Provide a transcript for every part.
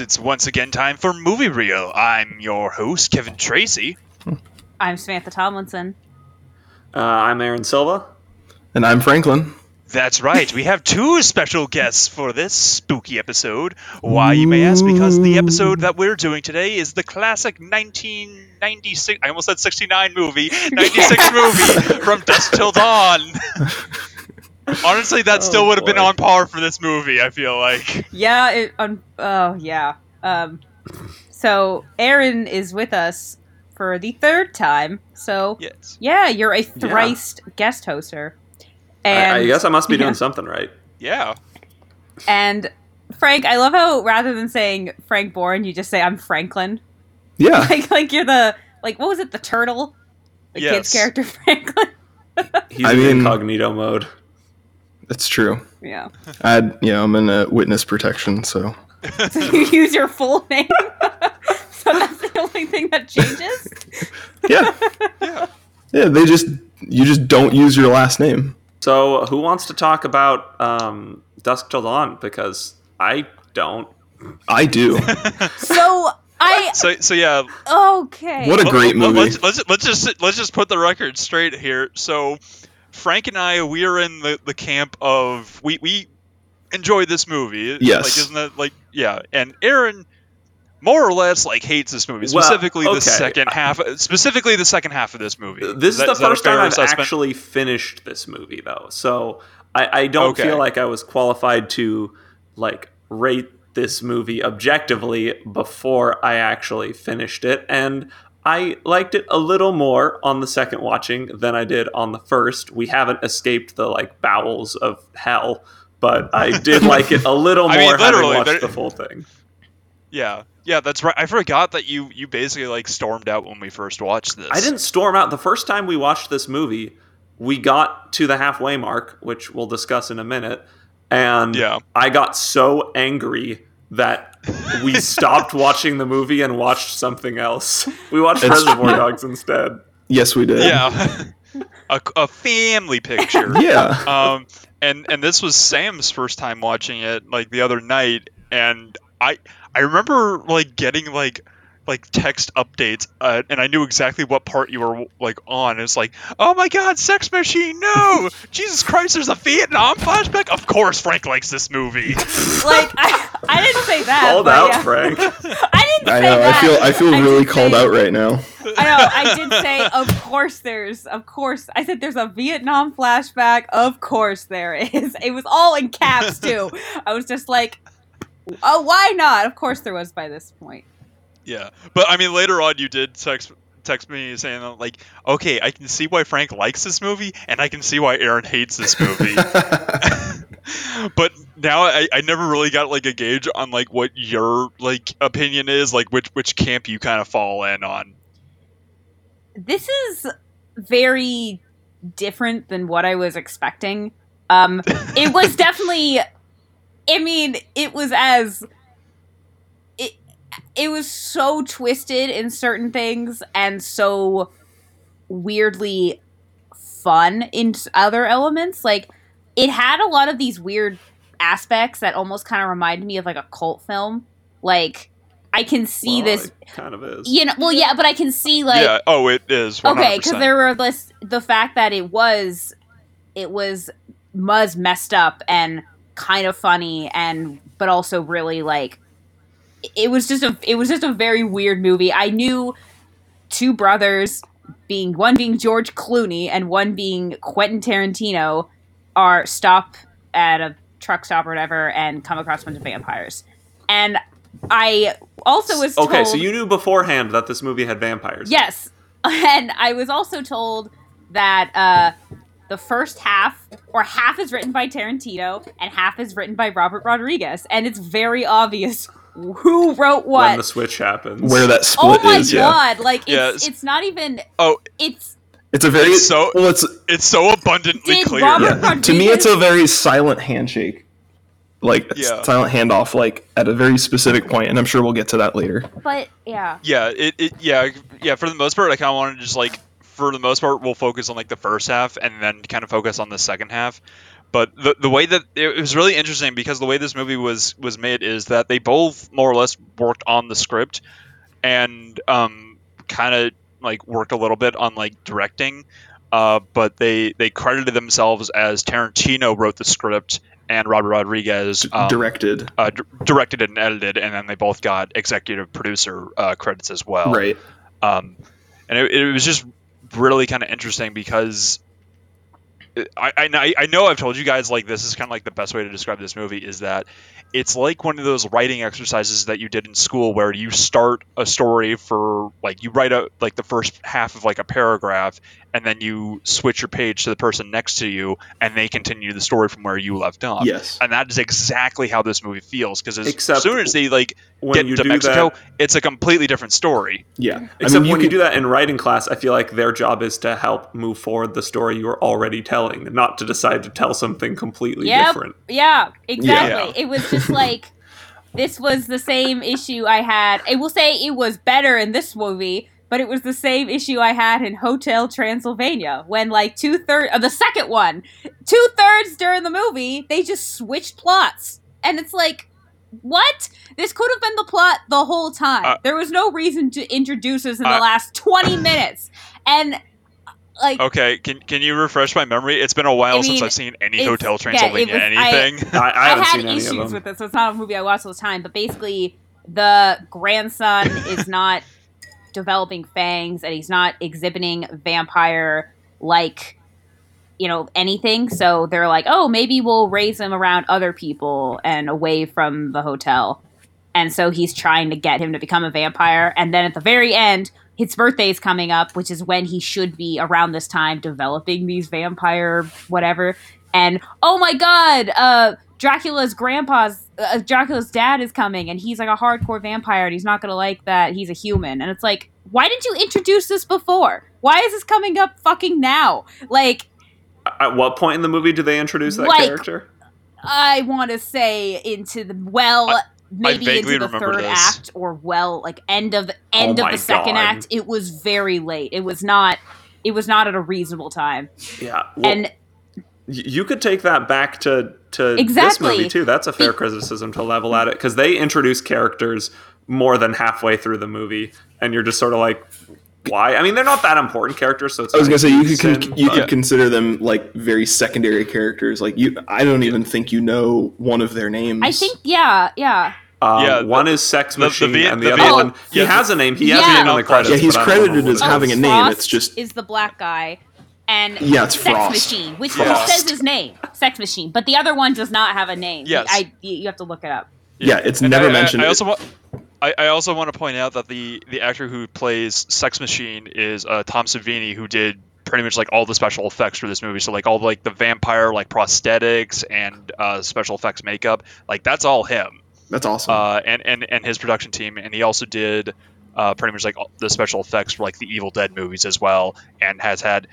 It's once again time for Movie Reel. I'm your host, Kevin Tracy. I'm Samantha Tomlinson. Uh, I'm Aaron Silva. And I'm Franklin. That's right. We have two special guests for this spooky episode. Why, you may ask? Because the episode that we're doing today is the classic 1996, I almost said 69 movie, 96 movie from Dusk Till Dawn. Honestly, that still Oh, would have been on par for this movie, I feel like. Yeah, it, um, oh yeah. Um, so Aaron is with us for the third time. So Yes. yeah, you're a thrice guest hoster. And I, I guess I must be doing yeah. something right. Yeah. and Frank, I love how rather than saying Frank Bourne, you just say I'm Franklin. Yeah. Like like you're the like what was it, the turtle? The kid's character Franklin. He's I in mean- incognito mode. That's true. yeah. I had, you know, I'm in a witness protection, so So you use your full name. so that's the only thing that changes. yeah, Yeah. yeah. They just you just don't use your last name. So, who wants to talk about um, Dusk Till Dawn? Because I don't. I do. So I So, so yeah, okay. What a great let- movie. Let's, let's, let's just let's just put the record straight here. So, Frank and I, we are in the, the camp of we we enjoy this movie. Yes. Like, isn't that like yeah? And Aaron, more or less, like hates this movie. Well, Specifically, okay. the second half. Specifically, the second half of this movie. This is, that- the first time I've assessment? actually finished this movie, though. So, I, I don't Okay. feel like I was qualified to like rate this movie objectively before I actually finished it, and. I liked it a little more on the second watching than I did on the first. We haven't escaped the like bowels of hell, but I did like it a little more I mean, having literally, watched the full thing. Yeah, yeah, that's right. I forgot that you you basically like stormed out when we first watched this. I didn't storm out. The first time we watched this movie, we got to the halfway mark, which we'll discuss in a minute, and Yeah. I got so angry that we stopped watching the movie and watched something else. We watched It's- Reservoir Dogs instead. Yes, we did. Yeah. a, a family picture. Yeah. um and and this was Sam's first time watching it like the other night and I I remember like getting like like text updates uh, and I knew exactly what part you were like on it's like oh my god sex machine no Jesus Christ there's a Vietnam flashback of course Frank likes this movie like I, I didn't say that. Called out, yeah. Frank. I didn't I say know. that. I feel I feel I really called say- out right now. I know. I did say, of course there's, of course. I said there's a Vietnam flashback. Of course there is. It was all in caps too. I was just like, oh, why not? Of course there was by this point. Yeah, but I mean, later on, you did text text me saying like, okay, I can see why Frank likes this movie, and I can see why Aaron hates this movie. but now I, I never really got like a gauge on like what your like opinion is, like which which camp you kind of fall in on. This is very different than what I was expecting. Um, it was definitely. I mean, it was as it. It was so twisted in certain things and so weirdly fun in other elements. Like it had a lot of these weird aspects that almost kind of reminded me of like a cult film. Like I can see Well, this, it kind of is. you know. Well, yeah, but I can see like yeah. Oh, it is. 100%. okay because there were this the fact that it was it was was messed up and kind of funny and but also really like it was just a it was just a very weird movie i knew two brothers being one being george clooney and one being quentin tarantino are stop at a truck stop or whatever and come across a bunch of vampires and i also was Okay, so you knew beforehand that this movie had vampires. Yes. And I was also told that uh, the first half, or half is written by Tarantino and half is written by Robert Rodriguez. And it's very obvious who wrote what? When the switch happens. Where that oh split my is, yeah. god! Like, it's, Yeah, it's- it's not even. Oh, It's. It's a very It's so- well. It's it's so abundantly clear. Yeah. Rodriguez- To me, it's a very silent handshake, like Yeah. silent handoff, like at a very specific point, and I'm sure we'll get to that later. But, yeah. Yeah, it, it yeah yeah for the most part I kind of wanted to just like for the most part we'll focus on like the first half and then kind of focus on the second half. But the the way that it was really interesting because the way this movie was was made is that they both more or less worked on the script and um, kind of like worked a little bit on like directing. Uh, but they they credited themselves as Tarantino wrote the script and Robert Rodriguez um, directed. uh, d- directed it and edited, and then they both got executive producer uh, credits as well. right. Um, and it, it was just really kind of interesting because I, I I know I've told you guys like this is kind of like the best way to describe this movie is that it's like one of those writing exercises that you did in school where you start a story for like you write a like the first half of like a paragraph and then you switch your page to the person next to you and they continue the story from where you left off. Yes. And that is exactly how this movie feels because as Except soon as they like when get you to Mexico, that, it's a completely different story. Yeah. except I mean, when you could- do that in writing class, I feel like their job is to help move forward the story you are already telling, not to decide to tell something completely Yep. different. Yeah, exactly. Yeah. It was just like this was the same issue I had. I will say it was better in this movie, but it was the same issue I had in Hotel Transylvania when like two thirds of the second one, two thirds during the movie, they just switched plots, and it's like. What? This could have been the plot the whole time. Uh, there was no reason to introduce us in the uh, last 20 minutes. And like Okay, can can you refresh my memory? It's been a while I since I've seen any it's- Hotel yeah, Transylvania was- anything. I, I haven't had seen any issues of them. with this. So it's not a movie I watch all the time. But basically, the grandson is not developing fangs, and he's not exhibiting vampire like you know anything. So they're like, oh, maybe we'll raise him around other people and away from the hotel. And so he's trying to get him to become a vampire. And then at the very end, his birthday is coming up, which is when he should be around this time developing these vampire whatever. And oh my god, uh, Dracula's grandpa's uh, Dracula's dad is coming, and he's like a hardcore vampire, and he's not gonna like that he's a human. And it's like, why didn't you introduce this before? Why is this coming up fucking now? Like, At what point in the movie do they introduce that Like- character? I want to say into the well, I- maybe into the third this. act, or well, like end of end Oh of the second God. act. It was very late. It was not. It was not at a reasonable time. Yeah. Well, and you could take that back to to this Exactly. movie too. That's a fair criticism to level at it because they introduce characters more than halfway through the movie, and you're just sort of like, why? I mean, they're not that important characters, so it's. I was gonna say you could con- you but- could consider them like very secondary characters. Like you, I don't even think you know one of their names. I think, yeah, yeah. Um, Yeah, the- one is Sex the- the Machine, and the, the other V- one he yeah, has a name. He has a name on the credits. Yeah, he's but I don't know credited as having a name, Frost it's just- is the black guy, and Yeah, it's Sex Frost. Machine, which Yeah. which says his name, Sex Machine, but the other one does not have a name. Yes. I you you have to look it up. Yeah, it's And never I, I- mentioned. I, it- also want. I, I also want to point out that the the actor who plays Sex Machine is uh, Tom Savini, who did pretty much like all the special effects for this movie. So like all like the vampire like prosthetics and uh, special effects makeup, like that's all him. That's awesome. Uh, and and and his production team, and he also did uh, pretty much like all the special effects for like the Evil Dead movies as well, and has had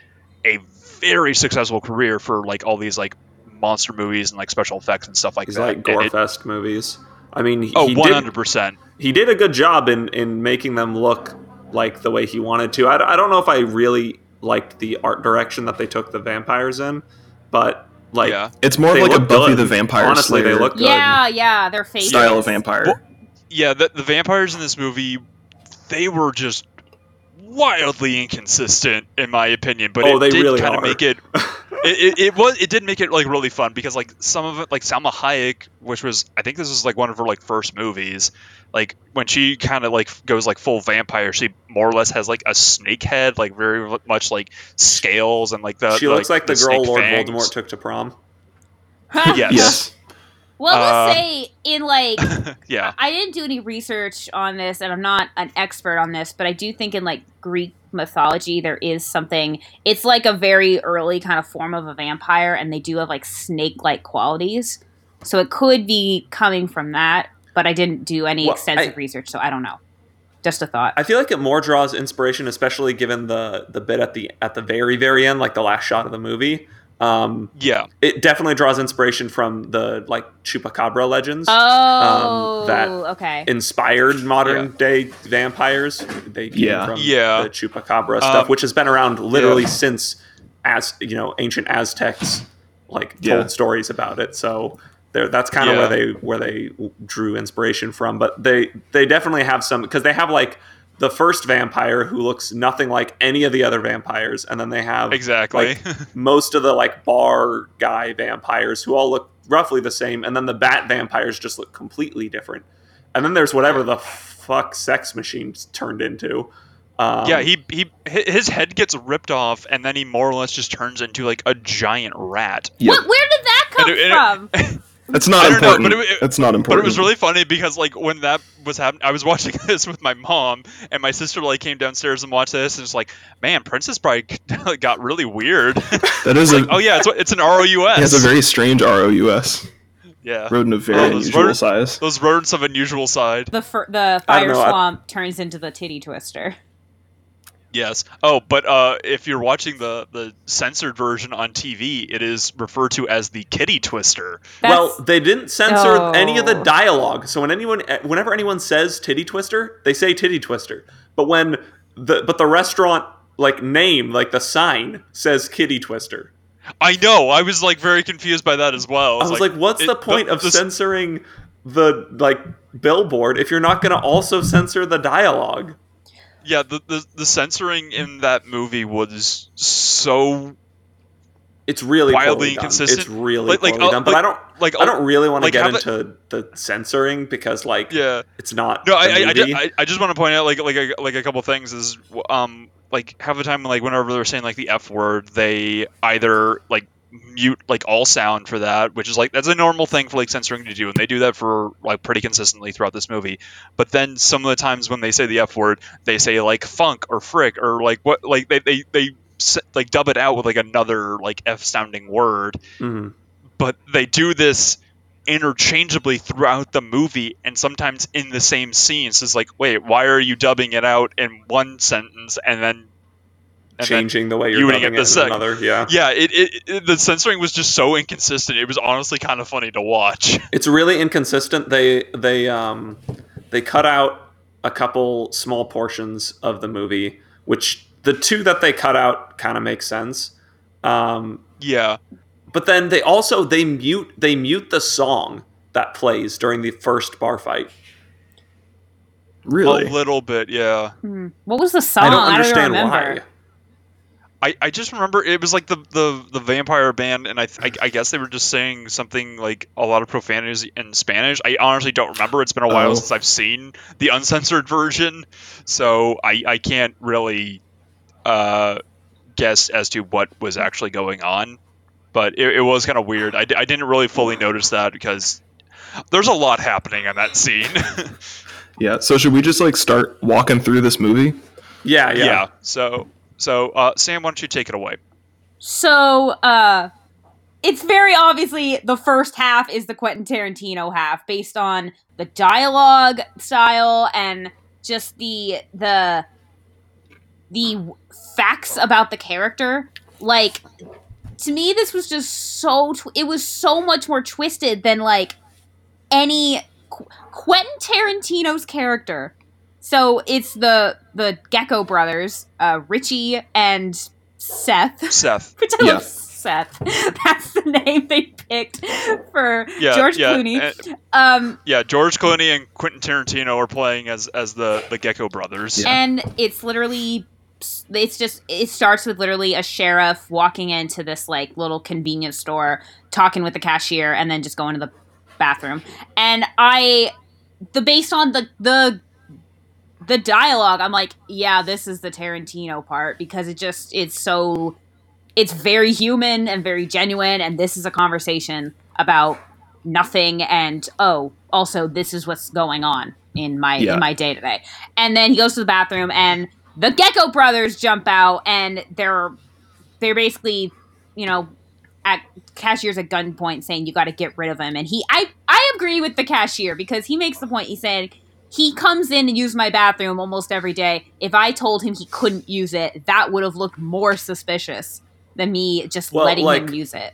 a very successful career for like all these like monster movies and like special effects and stuff like He's that. like And gore it- fest movies. I mean, he, oh, he one did hundred percent. he did a good job in in making them look like the way he wanted to. I, I don't know if I really liked the art direction that they took the vampires in, but like Yeah. it's more like a Buffy good. the Vampire Honestly, they Slayer look good. Yeah, yeah, they're fake. style of vampire. Well, yeah, the, the vampires in this movie, they were just wildly inconsistent in my opinion. But Oh, it they did really kind of make it, it, it. It was. It did make it like really fun because like some of it, like Salma Hayek, which was I think this was like one of her like first movies. Like when she kind of like goes like full vampire, she more or less has like a snake head, like very much like scales and like the. she looks like the, girl Lord fangs. Voldemort took to prom. Yes. yes. Well, let's Uh, say in like Yeah. I didn't do any research on this, and I'm not an expert on this, but I do think in like Greek mythology there is something. It's like a very early kind of form of a vampire, and they do have like snake-like qualities. So it could be coming from that, but I didn't do any Well, extensive I- research, so I don't know. Just a thought. I feel like it more draws inspiration, especially given the the bit at the at the very very end, like the last shot of the movie. Um, Yeah. it definitely draws inspiration from the like chupacabra legends. oh, that okay. inspired modern Yeah. day vampires. They came Yeah. from Yeah. the chupacabra stuff, Um, which has been around literally yeah. since as you know ancient Aztecs like told Yeah. stories about it. So there, that's kind of Yeah. where they where they drew inspiration from. But they they definitely have some because they have like the first vampire who looks nothing like any of the other vampires, and then they have Exactly. like, most of the like bar guy vampires who all look roughly the same, and then the bat vampires just look completely different. And then there's whatever the fuck sex machines turned into. Um, yeah, he he his head gets ripped off, and then he more or less just turns into like a giant rat. Yeah, What, where did that come And it- and it- from? that's not I don't know, important. but it- that's not But it was really funny because like when that was happening, I was watching this with my mom, and my sister like came downstairs and watched this, and it's like, man, Princess Bride got really weird. that is a oh yeah, it's it's an ROUS. it has a very strange ROUS. yeah. Rodent of very Oh, unusual rodent- size. Those rodents of unusual side. The fir- the fire know, I- swamp turns into the titty twister. Yes. Oh, but uh, if you're watching the the censored version on TV, it is referred to as the Kitty Twister. Well, they didn't censor Oh. any of the dialogue. So when anyone, whenever anyone says "titty twister," they say "titty twister." But when the but the restaurant like name, like the sign says "kitty twister," I know. I was like very confused by that as well. I was like, "What's it- the point of the- censoring the like billboard if you're not going to also censor the dialogue?" Yeah, the, the the censoring in that movie was so It's really Wildly inconsistent. It's really Like- like, uh, done. But like- I don't. like I don't really want to like, get into the censoring because like yeah. it's not. No, I, I, I, movie. ju- I, I just want to point out like like a, like a couple things is um like half the time like whenever they're saying like the f word they either like mute like all sound for that which is like that's a normal thing for like censoring to do and they do that for like pretty consistently throughout this movie but then some of the times when they say the f word they say like funk or frick or like what like they they, they like dub it out with like another like f sounding word Mhm. but they do this interchangeably throughout the movie and sometimes in the same scenes. It's like, wait, why are you dubbing it out in one sentence and then and changing the way you're you wouldn't dubbing get it the sec- another. Yeah, yeah, it, it, it the censoring was just so inconsistent. It was honestly kind of funny to watch. it's really inconsistent. They they um they cut out a couple small portions of the movie, which the two that they cut out kind of make sense. Um, yeah, but then they also they mute they mute the song that plays during the first bar fight. Really? a little bit. Yeah, Hmm. What was the song? I don't even understand remember. why. I, I just remember it was like the, the, the vampire band, and I, I I guess they were just saying something like a lot of profanities in Spanish. I honestly don't remember. It's been a while Oh. since I've seen the uncensored version, so I, I can't really uh, guess as to what was actually going on. But it, it was kind of weird. I, I didn't really fully notice that because there's a lot happening in that scene. Yeah. So should we just like start walking through this movie? Yeah, yeah. yeah. So so uh, Sam, why don't you take it away? So, uh, it's very obviously the first half is the Quentin Tarantino half, based on the dialogue style and just the the the facts about the character. Like, to me, this was just so. Tw- it was so much more twisted than like any Qu- Quentin Tarantino's character. So it's the the Gecko brothers, uh, Richie and Seth. Seth. Which I Yeah. love Seth. That's the name they picked for Yeah, George yeah, Clooney. um, Yeah, George Clooney and Quentin Tarantino are playing as as the the Gecko brothers. Yeah. and it's literally it's just it starts with literally a sheriff walking into this like little convenience store talking with the cashier and then just going to the bathroom and i the based on the the the dialogue i'm like yeah this is the tarantino part because it just it's so it's very human and very genuine and this is a conversation about nothing and oh also this is what's going on in my Yeah. in my day to day and then he goes to the bathroom and the gecko brothers jump out and they're they're basically you know at cashier's at gunpoint saying you got to get rid of him and he i i agree with the cashier because he makes the point he said he comes in and use my bathroom almost every day if i told him he couldn't use it that would have looked more suspicious than me just Well, letting like- him use it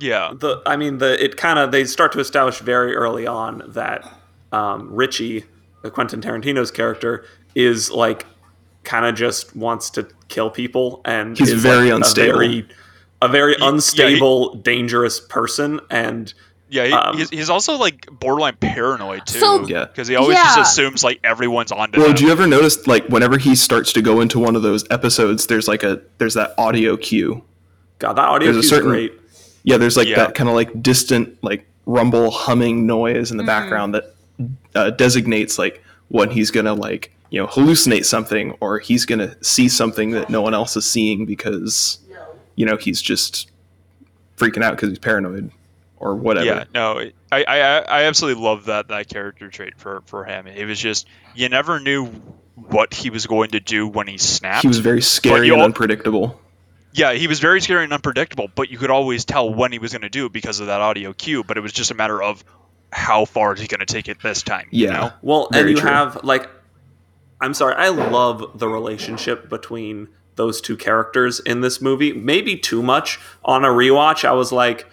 Yeah. the I mean the it kind of they start to establish very early on that um, Richie, Quentin Tarantino's character, is like kind of just wants to kill people and He's is, very like, a unstable. very a very yeah, he- unstable, dangerous person, and Yeah, he, Um, he's, he's also like borderline paranoid too. So- Yeah. because he always just assumes like everyone's onto Well, him. do you ever notice like whenever he starts to go into one of those episodes, there's like a there's that audio cue. God, that audio There's a certain- great. Yeah, there's like Yeah. that kind of like distant like rumble humming noise in the Mhm. background that uh, designates like when he's gonna like you know hallucinate something or he's gonna see something that no one else is seeing because you know he's just freaking out because he's paranoid or whatever. Yeah, no, I, I I absolutely love that that character trait for for him. It was just you never knew what he was going to do when he snapped. He was very scary and al- unpredictable. yeah, he was very scary and unpredictable, but you could always tell when he was going to do it because of that audio cue. But it was just a matter of how far is he going to take it this time. you Yeah. know? Well, Very and you true. have like, I'm sorry, I love the relationship between those two characters in this movie. Maybe too much on a rewatch. I was like,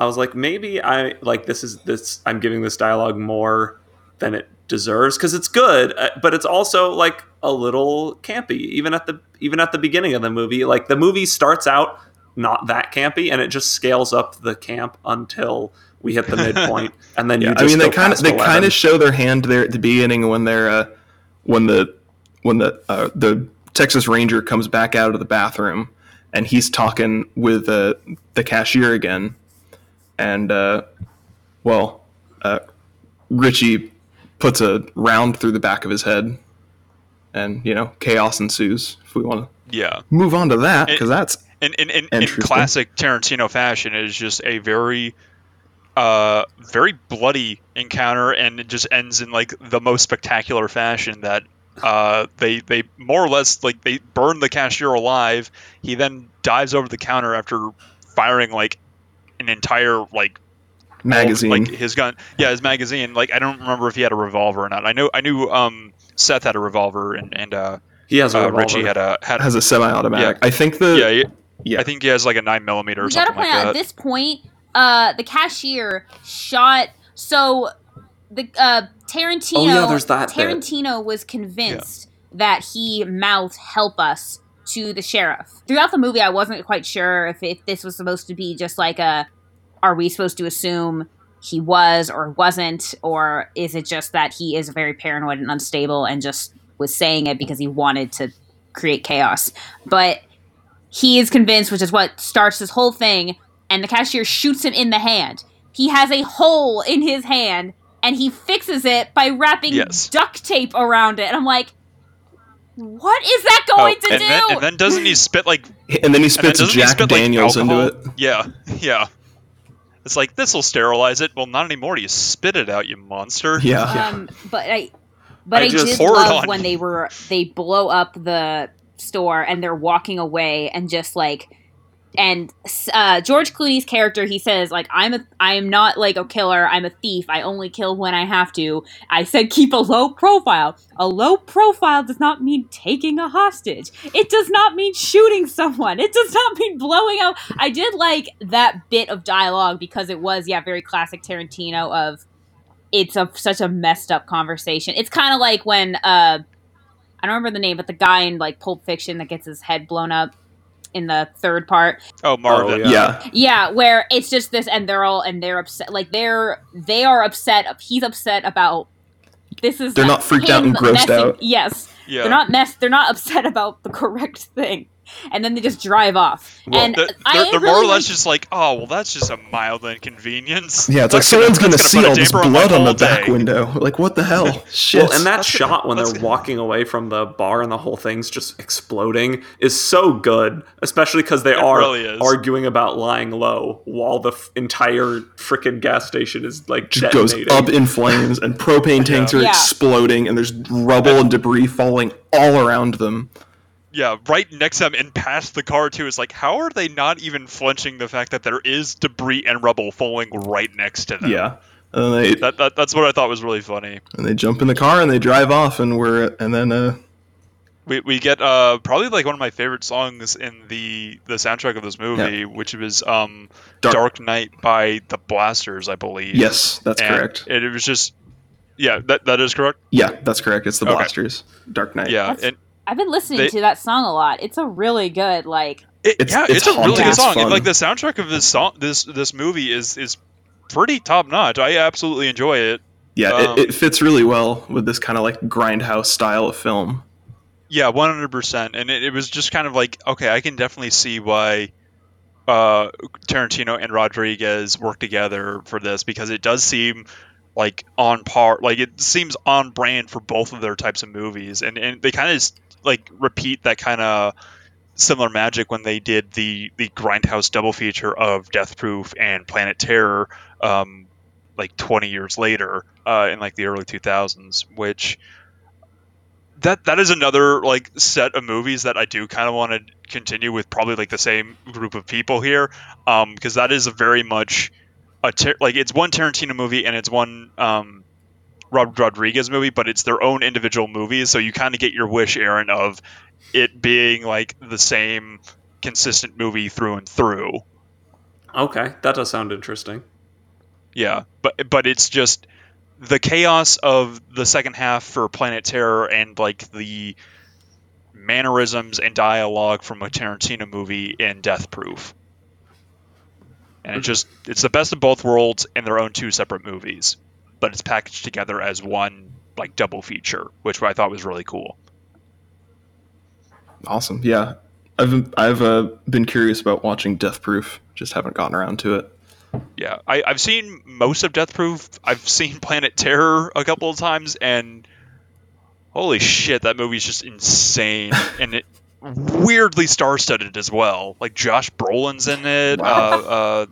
I was like, maybe I like this is this. I'm giving this dialogue more than it deserves because it's good, uh, but it's also like a little campy. Even at the even at the beginning of the movie, like the movie starts out not that campy, and it just scales up the camp until we hit the midpoint, and then you Yeah, just I mean they kind of they kind of show their hand there at the beginning when they're uh, when the when the uh, the Texas Ranger comes back out of the bathroom and he's talking with uh, the cashier again, and uh, well, uh, Richie puts a round through the back of his head, and you know chaos ensues. If we want to Yeah. move on to that, because that's in in, in, in classic Tarantino fashion, it is just a very, uh, very bloody encounter, and it just ends in like the most spectacular fashion. That uh, they they more or less like they burn the cashier alive. He then dives over the counter after firing like an entire like magazine. like his gun. Yeah, his magazine. Like I don't remember if he had a revolver or not. I know I knew um Seth had a revolver and and uh, He has a uh. Richie had a had has a semi-automatic. Yeah. I think the yeah. he- yeah. I think he has like a nine millimeter or we gotta something point like out that. at this point, uh, the cashier shot. So the uh, Tarantino. Oh, yeah, there's that bit. Tarantino was convinced that he mouthed "help us" to the sheriff. Throughout the movie, I wasn't quite sure if, if this was supposed to be just like a, are we supposed to assume he was or wasn't, or is it just that he is very paranoid and unstable and just was saying it because he wanted to create chaos? But he is convinced, which is what starts this whole thing, and the cashier shoots him in the hand. He has a hole in his hand, and he fixes it by wrapping Yes. duct tape around it. And I'm like, what is that Oh, going to and do? then, and then doesn't he spit like and then he and then spits doesn't he Jack spit, like, Daniels into it. Yeah, yeah. It's like this will sterilize it. Well, not anymore. You spit it out, you monster. Yeah. um, but I, but I I, just did love on when they were they blow up the store and they're walking away and just like, and uh, George Clooney's character he says like I'm a I am not like a killer. I'm a thief. I only kill when I have to. I said keep a low profile. A low profile does not mean taking a hostage. It does not mean shooting someone. It does not mean blowing up. I did like that bit of dialogue because it was yeah very classic Tarantino of it's a such a messed up conversation. It's kind of like when uh I don't remember the name, but the guy in like Pulp Fiction that gets his head blown up in the third part. Oh, Marvin. Oh, Yeah. Yeah, where it's just this and they're all and they're upset like they're they are upset he's upset about this is They're not freaked out and grossed messing- out. Yes. Yeah. They're not mess they're not upset about the correct thing. And then they just drive off. Well, and They're, they're, they're really more or less like- just like, oh, well, that's just a mild inconvenience. Yeah, it's like That's gonna- someone's gonna, see all this damper on blood on the back day. window. Like, what the hell? Shit. Well, and that That's shot gonna- when that's they're gonna- walking away from the bar and the whole thing's just exploding is so good, especially because they It are really arguing about lying low while the f- entire freaking gas station is like just goes up in flames, and propane tanks are Yeah. exploding, and there's rubble and debris falling all around them. Yeah, right next to them and past the car too. Is like, how are they not even flinching the fact that there is debris and rubble falling right next to them? Yeah. And then they That, that that's what I thought was really funny. and they jump in the car and they drive off, and we're and then uh We, we get uh probably like one of my favorite songs in the the soundtrack of this movie, which was um Dark- Dark, Night by the Blasters, I believe. yes, that's And correct. It, it was just yeah, that that is correct. Yeah, that's correct. It's the Okay. Blasters, Dark Night. Yeah, That's- and I've been listening They- to that song a lot. It's a really good like. It, It's- yeah, it's it's, a really good song. And like the soundtrack of this song, this this movie is is pretty top notch. I absolutely enjoy it. Yeah, Um, it, it fits really well with this kind of like grindhouse style of film. Yeah, one hundred percent. And it, it was just kind of like, okay, I can definitely see why uh, Tarantino and Rodriguez work together for this because it does seem like on par, like it seems on brand for both of their types of movies, and and they kind of like repeat that kind of similar magic when they did the the grindhouse double feature of Death Proof and Planet Terror, um, like twenty years later, uh, in like the early two thousands, which that that is another like set of movies that I do kind of want to continue with probably like the same group of people here um because that is a very much a Tar- like it's one Tarantino movie and it's one um Rob Rodriguez movie but it's their own individual movies so you kind of get your wish Aaron of it being like the same consistent movie through and through Okay, that does sound interesting. Yeah, but but it's just the chaos of the second half for Planet Terror and like the mannerisms and dialogue from a Tarantino movie in Death Proof. And it mm-hmm. just it's the best of both worlds in their own two separate movies, but it's packaged together as one like double feature, which I thought was really cool. Awesome. Yeah, I've I've uh, been curious about watching Death Proof. Just haven't gotten around to it. Yeah, I, I've seen most of Death Proof. I've seen Planet Terror a couple of times, and holy shit, that movie's just insane and it weirdly star-studded as well. Like Josh Brolin's in it. Wow. Uh, uh,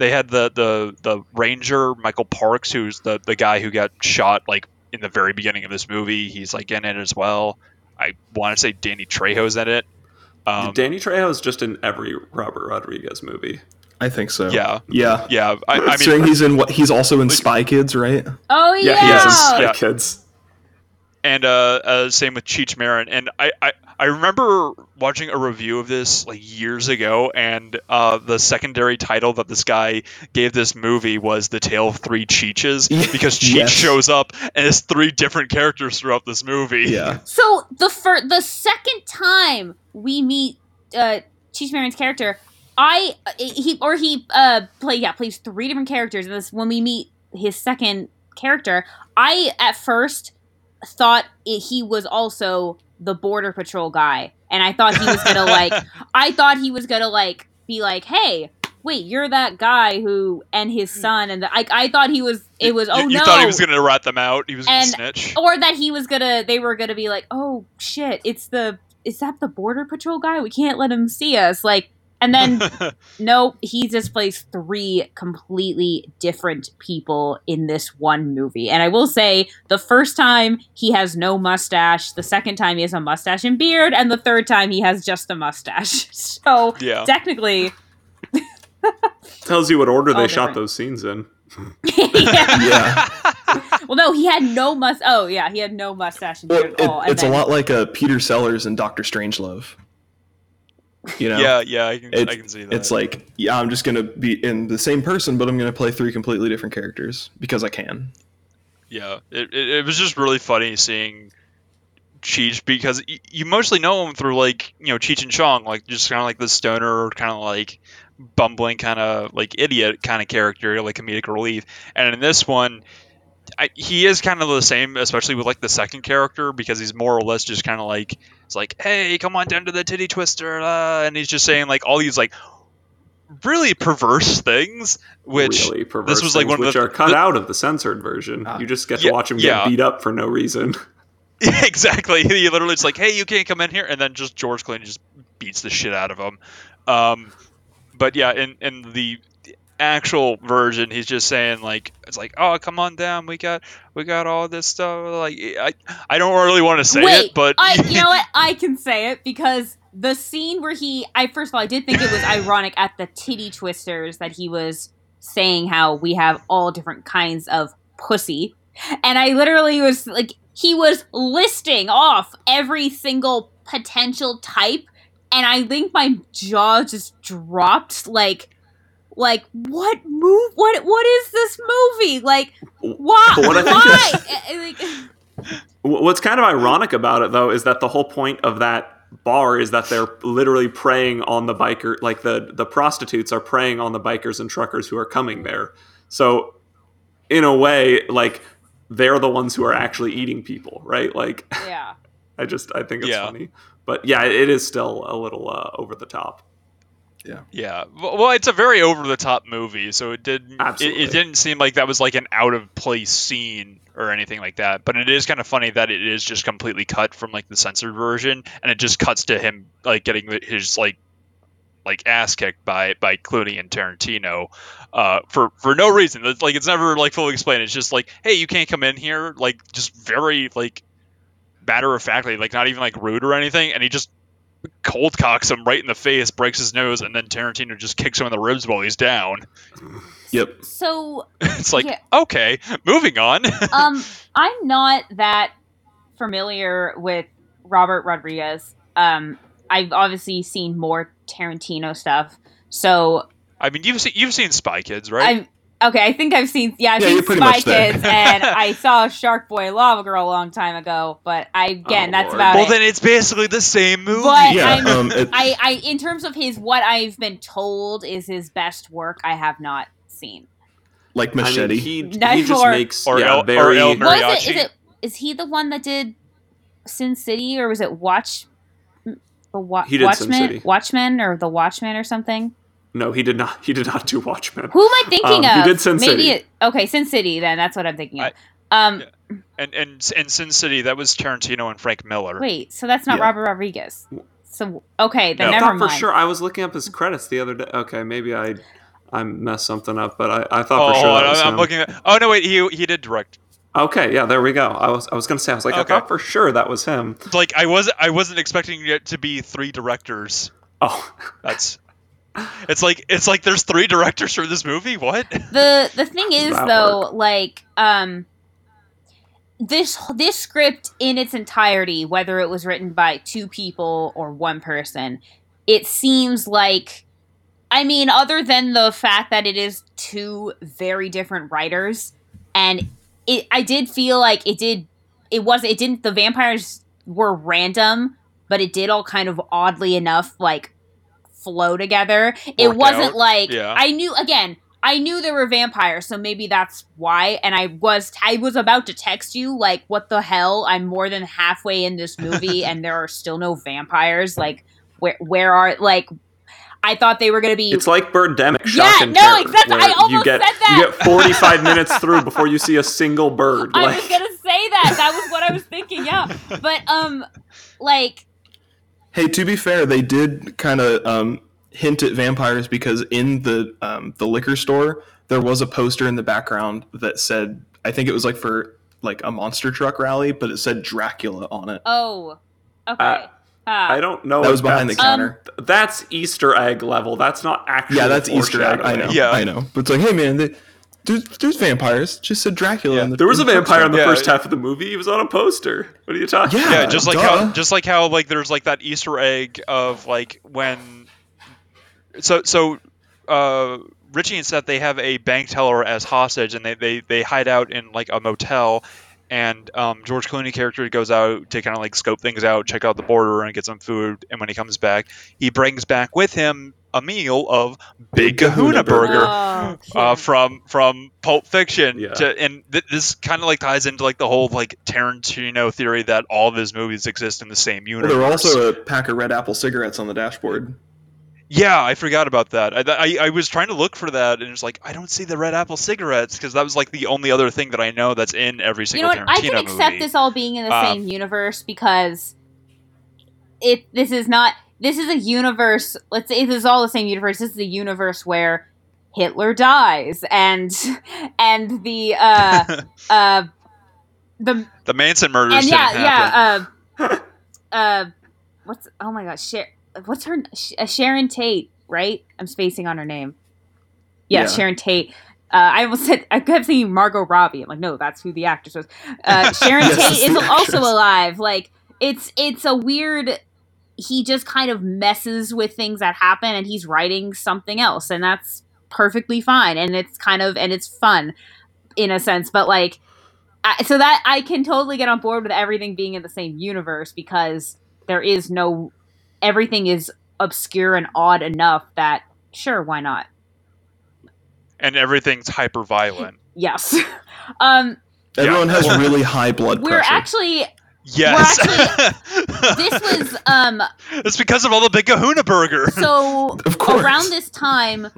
they had the, the the ranger Michael Parks, who's the the guy who got shot like in the very beginning of this movie. He's like in it as well. I want to say Danny Trejo's in it. Um, Danny Trejo is just in every Robert Rodriguez movie. I think so. Yeah. Yeah. yeah, I, I so mean, he's in what? He's also in Spy Kids, right? Oh yeah. Yeah, he has his Spy Yeah. Kids. and uh, uh, same with Cheech Marin. And I, I, I remember watching a review of this like years ago, and uh, the secondary title that this guy gave this movie was "The Tale of Three Cheeches" because Cheech yes. shows up and it's three different characters throughout this movie. Yeah. So the fir- the second time we meet uh Cheech Marin's character, I uh, he or he uh play yeah plays three different characters. And this when we meet his second character, I at first thought it, he was also the border patrol guy, and I thought he was gonna like I thought he was gonna like be like, hey. Wait, you're that guy who and his hmm. son and the, I, I thought he was it was You- oh you, no thought he was gonna rat them out. He was gonna And- snitch. or that he was gonna they were gonna be like oh shit it's the is that the border patrol guy we can't let him see us like and then no he just plays three completely different people in this one movie and i will say the first time he has no mustache the second time he has a mustache and beard and the third time he has just a mustache so yeah. technically Tells you what order they All shot those scenes in. yeah. Yeah. well no he had no must oh yeah he had no mustache and Well, beard it, at all and it's a lot like uh, Peter Sellers and Doctor Strangelove. You know. Yeah, yeah, I can, It's, I can see that. it's like, yeah, I'm just gonna be in the same person, but I'm gonna play three completely different characters because I can. Yeah, it, it, it was just really funny seeing Cheech because y- you mostly know him through like you know Cheech and Chong, like just kind of like the stoner, kind of like bumbling, kind of like idiot kind of character, like comedic relief. And in this one, I, he is kind of the same, especially with like the second character because he's more or less just kind of like it's like, hey, come on down to the titty twister, uh, and he's just saying like all these like really perverse things, which really perverse was, like, things, one of which the- are cut the- out of the censored version. Ah. you just get Yeah, to watch him yeah. get beat up for no reason. exactly. He literally it's like, "Hey, you can't come in here," and then just George Clooney just beats the shit out of him. Um, but yeah, in in the actual version, he's just saying like, "It's like, oh, come on down. We got we got all this stuff." Like, I I don't really want to say Wait, it, but I, you know what? I can say it because the scene where he, I first of all, I did think it was ironic at the titty twisters that he was saying how we have all different kinds of pussy, and I literally was like, he was listing off every single potential type, and I think my jaw just dropped, like. Like what move? What what is this movie? Like why? What why? Eh, eh, like, What's kind of ironic about it, though, is that the whole point of that bar is that they're literally preying on the biker, like the the prostitutes are preying on the bikers and truckers who are coming there. So, in a way, like they're the ones who are actually eating people, right? Like, Yeah. I just I think it's Yeah. funny, but yeah, it is still a little uh, over the top. Yeah, well, well, it's a very over the top movie, so it didn't. It, it didn't seem like that was like an out of place scene or anything like that. But it is kind of funny that it is just completely cut from like the censored version, and it just cuts to him like getting his like like ass kicked by by Clooney and Tarantino uh, for for no reason. It's like it's never like fully explained. It's just like, hey, you can't come in here. Like just very like matter of factly, like not even like rude or anything, and he just cold cocks him right in the face, breaks his nose, and then Tarantino just kicks him in the ribs while he's down. Yep. So it's like, Yeah. okay, moving on. um i'm not that familiar with robert rodriguez um i've obviously seen more tarantino stuff so I mean, you've seen you've seen Spy Kids, right? i'm okay i think i've seen yeah i've Yeah, seen spy kids and i saw shark boy lava girl a long time ago but i again Oh, that's Lord. about well, it then it's basically the same movie. But Yeah. I'm- Um, I, I in terms of his what i've been told is his best work i have not seen like I mean, machete. he, Not he just for- makes Or yeah, El- or very El was it Mariachi? is it is he the one that did sin city or was it watch the wa- He did Sin watchmen City. watchmen or the watchman or something no, he did not. He did not do Watchmen. who am i thinking Um, he did Sin maybe City. it, okay sin city then that's what i'm thinking of I- um Yeah. and and in Sin City, that was Tarantino and Frank Miller. wait so that's not Yeah. robert rodriguez so okay then I never thought for sure. I was looking up his credits the other day. Okay, maybe I I messed something up, but I, I thought Oh, for sure hold that on, was I'm, him. I'm looking at. Oh no, wait, he he did direct. Okay, yeah, there we go. I was I was gonna say I was like Okay. I thought for sure that was him. Like I wasn't I wasn't expecting it to be three directors. Oh, That's. It's like it's like there's three directors for this movie. What? the the thing is that though like um this this script in its entirety whether it was written by two people or one person it seems like i mean other than the fact that it is two very different writers and it i did feel like it did it was it didn't the vampires were random but it did all kind of oddly enough like flow together it wasn't out, like yeah. i knew again I knew there were vampires, so maybe that's why. And I was I was about to text you like, "What the hell? I'm more than halfway in this movie, and there are still no vampires. Like, where where are like?" I thought they were gonna be. it's like Birdemic. Yeah, Shock and no, exactly. I almost you get, said that. You get 45 minutes through before you see a single bird. I like, was gonna say that. That was what I was thinking. Yeah, but um, like Hey, to be fair, they did kind of um, hint at vampires because in the um, the liquor store there was a poster in the background that said, I think it was like for like a monster truck rally, but it said Dracula on it. oh, okay. Uh, Ah. I don't know. That was behind the that's- Um, counter. That's Easter egg level. That's not actually. yeah, that's Easter egg. I know. Yeah. I know. But it's like, hey man, they, there's, there's vampires. Just said Dracula. Yeah. in the, There was a in the vampire in the Yeah. first half of the movie. He was on a poster. What are you talking? Yeah. about? yeah, just like duh. how just like how like there's like that Easter egg of like when so so uh Richie and Seth they have a bank teller as hostage and they they, they hide out in like a motel and um, George Clooney character goes out to kind of like scope things out, check out the border and get some food and when he comes back he brings back with him a meal of Big Kahuna Kahuna Burger Oh, uh, from from Pulp Fiction. Yeah. To, and th- this kind of like ties into like the whole like Tarantino theory that all of his movies exist in the same Well, universe. there were also a pack of red apple cigarettes on the dashboard. yeah, I forgot about that. I, I I was trying to look for that, and it's like I don't see the Red Apple cigarettes because that was like the only other thing that I know that's in every you single know what? I Tarantino can accept movie. this all being in the Um, same universe because it. This is not. This is a universe. Let's say this is all the same universe. This is a universe where Hitler dies and and the uh uh the the Manson murders yeah yeah uh uh what's oh my gosh Sher- what's her uh, Sharon Tate right? I'm spacing on her name. Yeah, Yeah. Sharon Tate. Uh, I almost said I kept thinking Margot Robbie. I'm like, no, that's who the actress was. Uh, Sharon Yes, Tate is also alive. Like it's it's a weird. He just kind of messes with things that happen, and he's writing something else, and that's perfectly fine. And it's kind of and it's fun in a sense, but like I, so that I can totally get on board with everything being in the same universe because there is no everything is obscure and odd enough that sure why not and everything's hyper violent. yes um Everyone has really high blood we're pressure. actually Yes. this was um it's because of all the big Kahuna Burger. so of course. around this time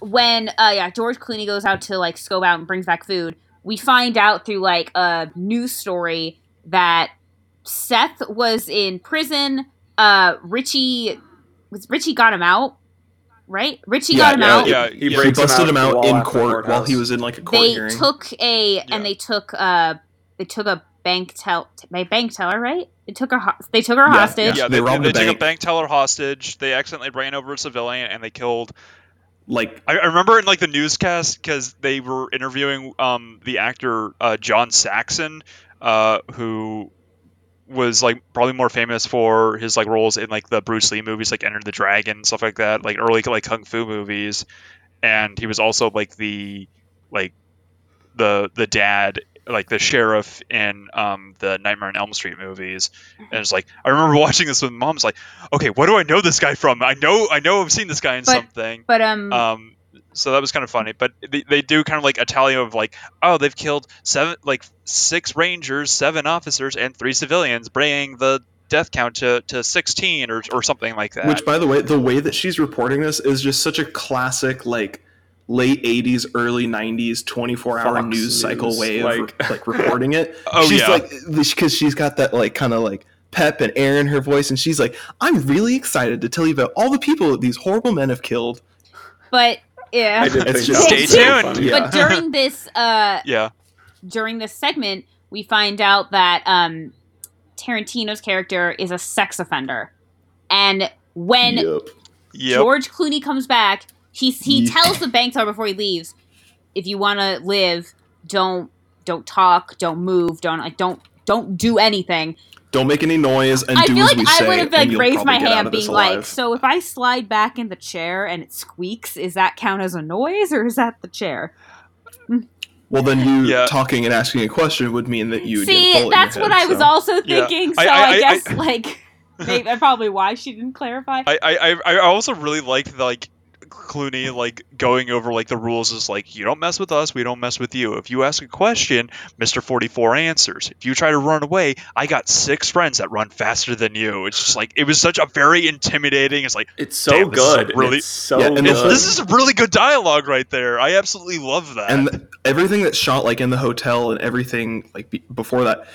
when uh yeah george clooney goes out to like scope out and brings back food we find out through like a news story that seth was in prison uh richie was richie got him out right richie Yeah, got him yeah, out yeah, he yeah. he busted him the out in court while he was in like a court they hearing. took a Yeah. and they took uh they took a bank tell a bank teller right they took her ho- they took her Yeah, hostage yeah, They they, robbed they a took a bank. bank teller hostage. They accidentally ran over a civilian and they killed. like I, I remember in like the newscast because they were interviewing um, the actor uh, John Saxon, uh, who was like probably more famous for his like roles in like the Bruce Lee movies, like Enter the Dragon, stuff like that, like early like kung fu movies, and he was also like the like the the dad like the sheriff in um, the Nightmare on Elm Street movies, and it's like I remember watching this with mom's like, okay, what do I know this guy from? I know I know I've seen this guy in But- something. but um Um, so that was kind of funny, but they, they do kind of like a tally of like, oh, they've killed seven, like six rangers, seven officers, and three civilians, bringing the death count to, to 16 or, or something like that. Which, by the way, the way that she's reporting this is just such a classic, like late '80s, early '90s, 24-hour Fox news cycle News, way of like- like reporting it. Oh, she's yeah. like, because she's got that like kind of like pep and air in her voice, and she's like, "I'm really excited to tell you about all the people that these horrible men have killed." but yeah It's just- Stay tuned. funny. Yeah. but during this uh yeah, during this segment we find out that um tarantino's character is a sex offender and when Yep. yep. george clooney comes back he, he Ye- tells the bank teller before he leaves if you want to live don't don't talk don't move don't like don't don't do anything Don't make any noise and I do feel as like we I would have like raised my hand, being like, "So if I slide back in the chair and it squeaks, is that count as a noise, or is that the chair?" Mm. Well, then you Yeah. talking and asking a question would mean that you would get a See, that's your what head, I was so- also Yeah. thinking. So I- I, I- I- guess I- like maybe that's probably why she didn't clarify. I, I, I I also really liked the, like Clooney like going over like the rules is like you don't mess with us, we don't mess with you. If you ask a question, Mister Forty Four answers. If you try to run away, I got six friends that run faster than you. It's just like it was such a very intimidating. It's like It's so Damn, this good. really- it's so Yeah, and good. it's, this is a really good dialogue right there. I absolutely love that. and th- everything that's shot like in the hotel and everything like be- before that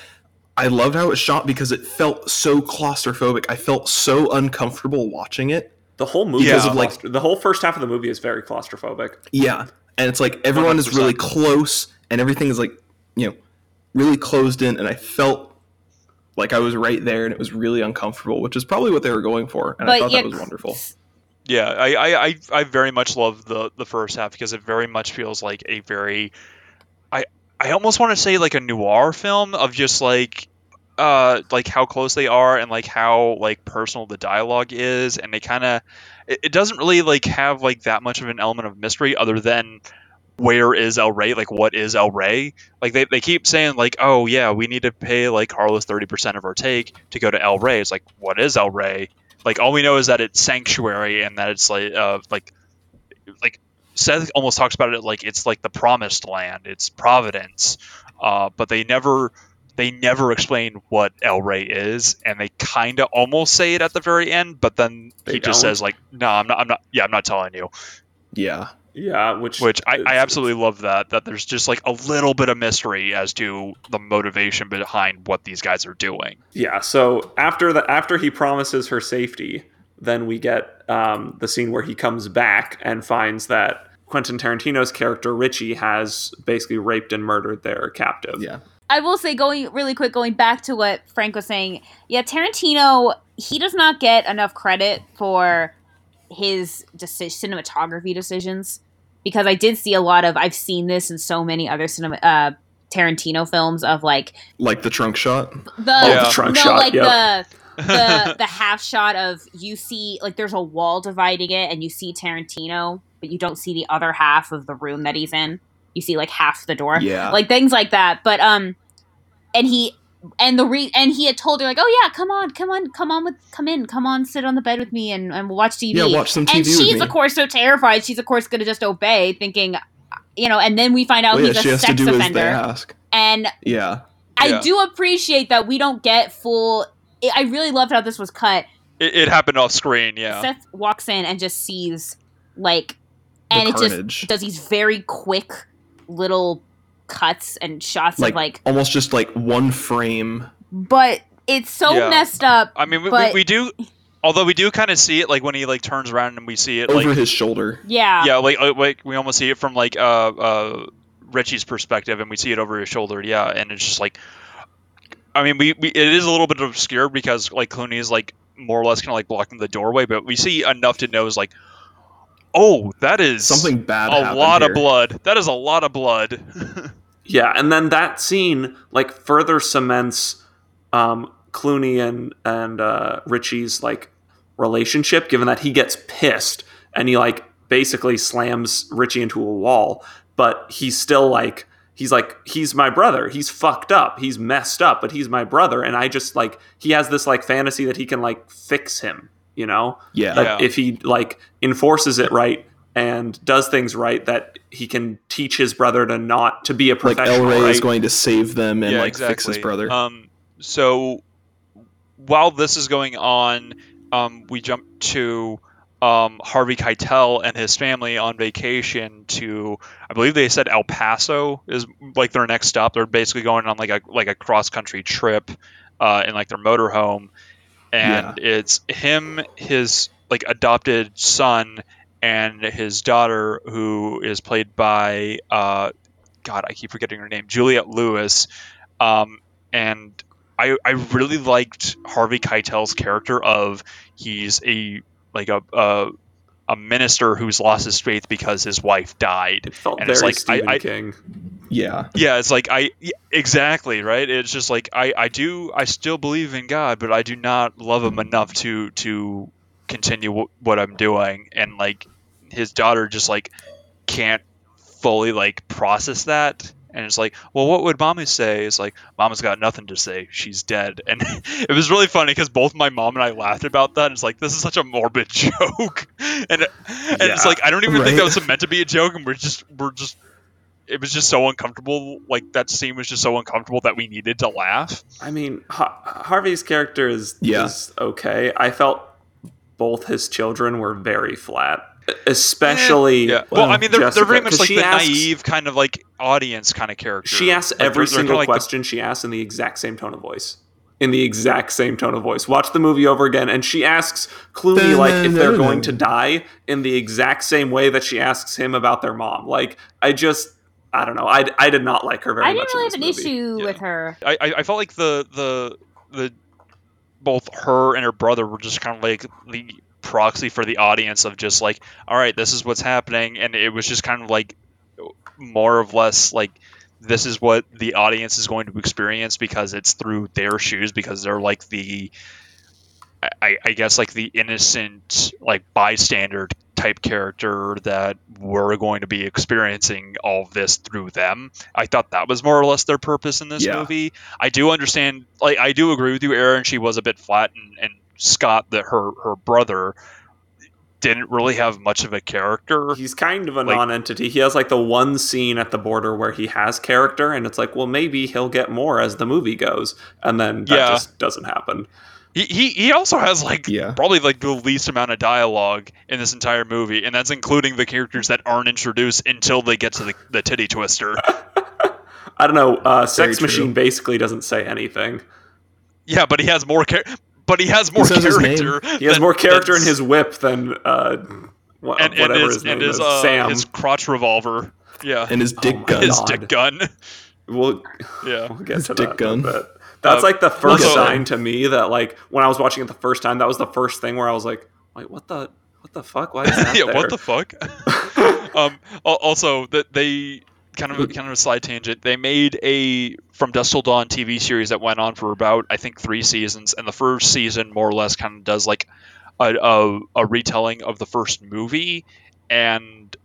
i loved how it was shot because it felt so claustrophobic i felt so uncomfortable watching it the whole movie Yeah. is Of, like- the whole first half of the movie is very claustrophobic. yeah and it's like everyone is really close and everything is like you know really closed in and i felt like i was right there and it was really uncomfortable which is probably what they were going for and i thought yeah, that was wonderful Yeah, I, I, I, I very much love the the first half because it very much feels like a very, I I almost want to say like a noir film of just like, uh, like how close they are and like how like personal the dialogue is, and they kind of, it, it doesn't really like have like that much of an element of mystery other than where is El Rey? Like, what is El Rey? Like, they, they keep saying, like, oh, yeah, we need to pay, like, Carlos 30% of our take to go to El Rey. It's like, what is El Rey? Like, all we know is that it's sanctuary and that it's, like, uh, like, like, Seth almost talks about it like it's like the promised land, it's Providence. Uh, but they never. They never explain what El Rey is, and they kind of almost say it at the very end, but then They he just don't? says like, "No, I'm not. I'm not. Yeah, I'm not telling you." yeah Yeah, which which I, I absolutely love that that there's just like a little bit of mystery as to the motivation behind what these guys are doing Yeah. So after the after he promises her safety, then we get um, the scene where he comes back and finds that Quentin Tarantino's character Richie has basically raped and murdered their captive. yeah I will say, going really quick, going back to what Frank was saying, yeah, Tarantino, he does not get enough credit for his deci- cinematography decisions because I did see a lot of, I've seen this in so many other cinema, uh, Tarantino films of like like the trunk shot the, Yeah. the trunk no, shot, like yeah. the, the, the half shot of you see, like there's a wall dividing it and you see Tarantino, but you don't see the other half of the room that he's in. You see like half the door yeah like things like that. But um, and he and the re and he had told her like, oh yeah, come on, come on, come on with, come in, come on, sit on the bed with me and, and we'll watch TV. Yeah, watch some TV and with she's me. of course so terrified. She's of course going to just obey, thinking, you know. And then we find out Well, yeah, he's she a has to sex do as they offender. ask. And Yeah, I Yeah. do appreciate that we don't get full. I really loved how this was cut. It, it happened off screen. Yeah. Seth walks in and just sees like, The and it carnage. just does these very quick little cuts and shots like, of like, almost just like one frame. but it's so Yeah. messed up. I mean, we, But- we, we do. Although we do kind of see it, like when he like turns around and we see it, over like his shoulder. Yeah, yeah, like uh, like we almost see it from like uh uh Richie's perspective, and we see it over his shoulder. Yeah, and it's just like, I mean, we, we it is a little bit obscure because like Clooney is like more or less kind of like blocking the doorway, but we see enough to know is like, oh, that is Something bad. a lot here. of blood. That is a lot of blood. Yeah, and then that scene like further cements um, Clooney and and uh, Richie's like relationship, given that he gets pissed and he like basically slams Richie into a wall, but he's still like he's like he's my brother. He's fucked up. He's messed up, but he's my brother, and I just like he has this like fantasy that he can like fix him. You know, Yeah. that if he like enforces it right and does things right that he can teach his brother to not to be a like professional El Rey right? is going to save them and yeah, like exactly. fix his brother. Um, so while this is going on, um, we jump to um, Harvey Keitel and his family on vacation to, I believe they said El Paso is like their next stop. They're basically going on like a like a cross country trip uh, in like their motorhome, and it's him, his like adopted son, and his daughter, who is played by uh, God, I keep forgetting her name, Juliette Lewis. Um, and I, I really liked Harvey Keitel's character of he's a like a, a a minister who's lost his faith because his wife died. It felt And it's very like, I- Stephen I- King. yeah. Yeah, it's like I exactly right. It's just like I I do I still believe in God, but I do not love him enough to to continue w- what I'm doing. And like his daughter just like can't fully like process that. And it's like, well, what would mommy say? It's like, mama's got nothing to say. She's dead. And it was really funny because both my mom and I laughed about that. And it's like, this is such a morbid joke. and and it's like, I don't even think that was meant to be a joke. And we're just, we're just, it was just so uncomfortable. Like that scene was just so uncomfortable that we needed to laugh. I mean, Har- Harvey's character is Yeah. is okay. I felt both his children were very flat, especially. Yeah. Well, I mean, they're, Jessica, they're very much like the asks- naive kind of like audience kind of character. She asks Like, they're- every they're kinda single like the- question she asks in the exact same tone of voice. In the exact same tone of voice. Watch the movie over again, and she asks Clooney like if they're going to die in the exact same way that she asks him about their mom. Like, I just, I don't know. I, I did not like her very much I much. didn't really have an movie. issue Yeah. with her. I, I I felt like the the the both her and her brother were just kind of like the proxy for the audience of just like all right this is what's happening and it was just kind of like more or less like this is what the audience is going to experience because it's through their shoes because they're like the I, I guess like the innocent like bystander type character that we're going to be experiencing all this through them. I thought that was more or less their purpose in this Yeah. movie. I do understand like I do agree with you, Aaron, she was a bit flat and, and Scott that her her brother didn't really have much of a character. He's kind of a Like- non-entity. He has like the one scene at the border where he has character, and it's like, well, maybe he'll get more as the movie goes, and then that Yeah. just doesn't happen. He, he he also has like Yeah. probably like the least amount of dialogue in this entire movie, and that's including the characters that aren't introduced until they get to the, the titty twister. I don't know. Uh, Sex true. Machine basically doesn't say anything. yeah, but he has more char- but he has more name. character. He has than- more character in his whip than uh, wha- and, and whatever his, his name and his, is. uh, Sam. his crotch revolver. Yeah, And his dick Oh gun. his God. dick gun. We'll, Yeah. we'll get His to dick that gun. in. That's Uh, like the first also- sign to me that like when I was watching it the first time, that was the first thing where I was like, wait, what the what the fuck? Why is that yeah, there? what the fuck? um, also, that they kind of kind of a side tangent. They made a From Dusk Till Dawn TV series that went on for about I think three seasons, and the first season more or less kind of does like a, a, a retelling of the first movie, and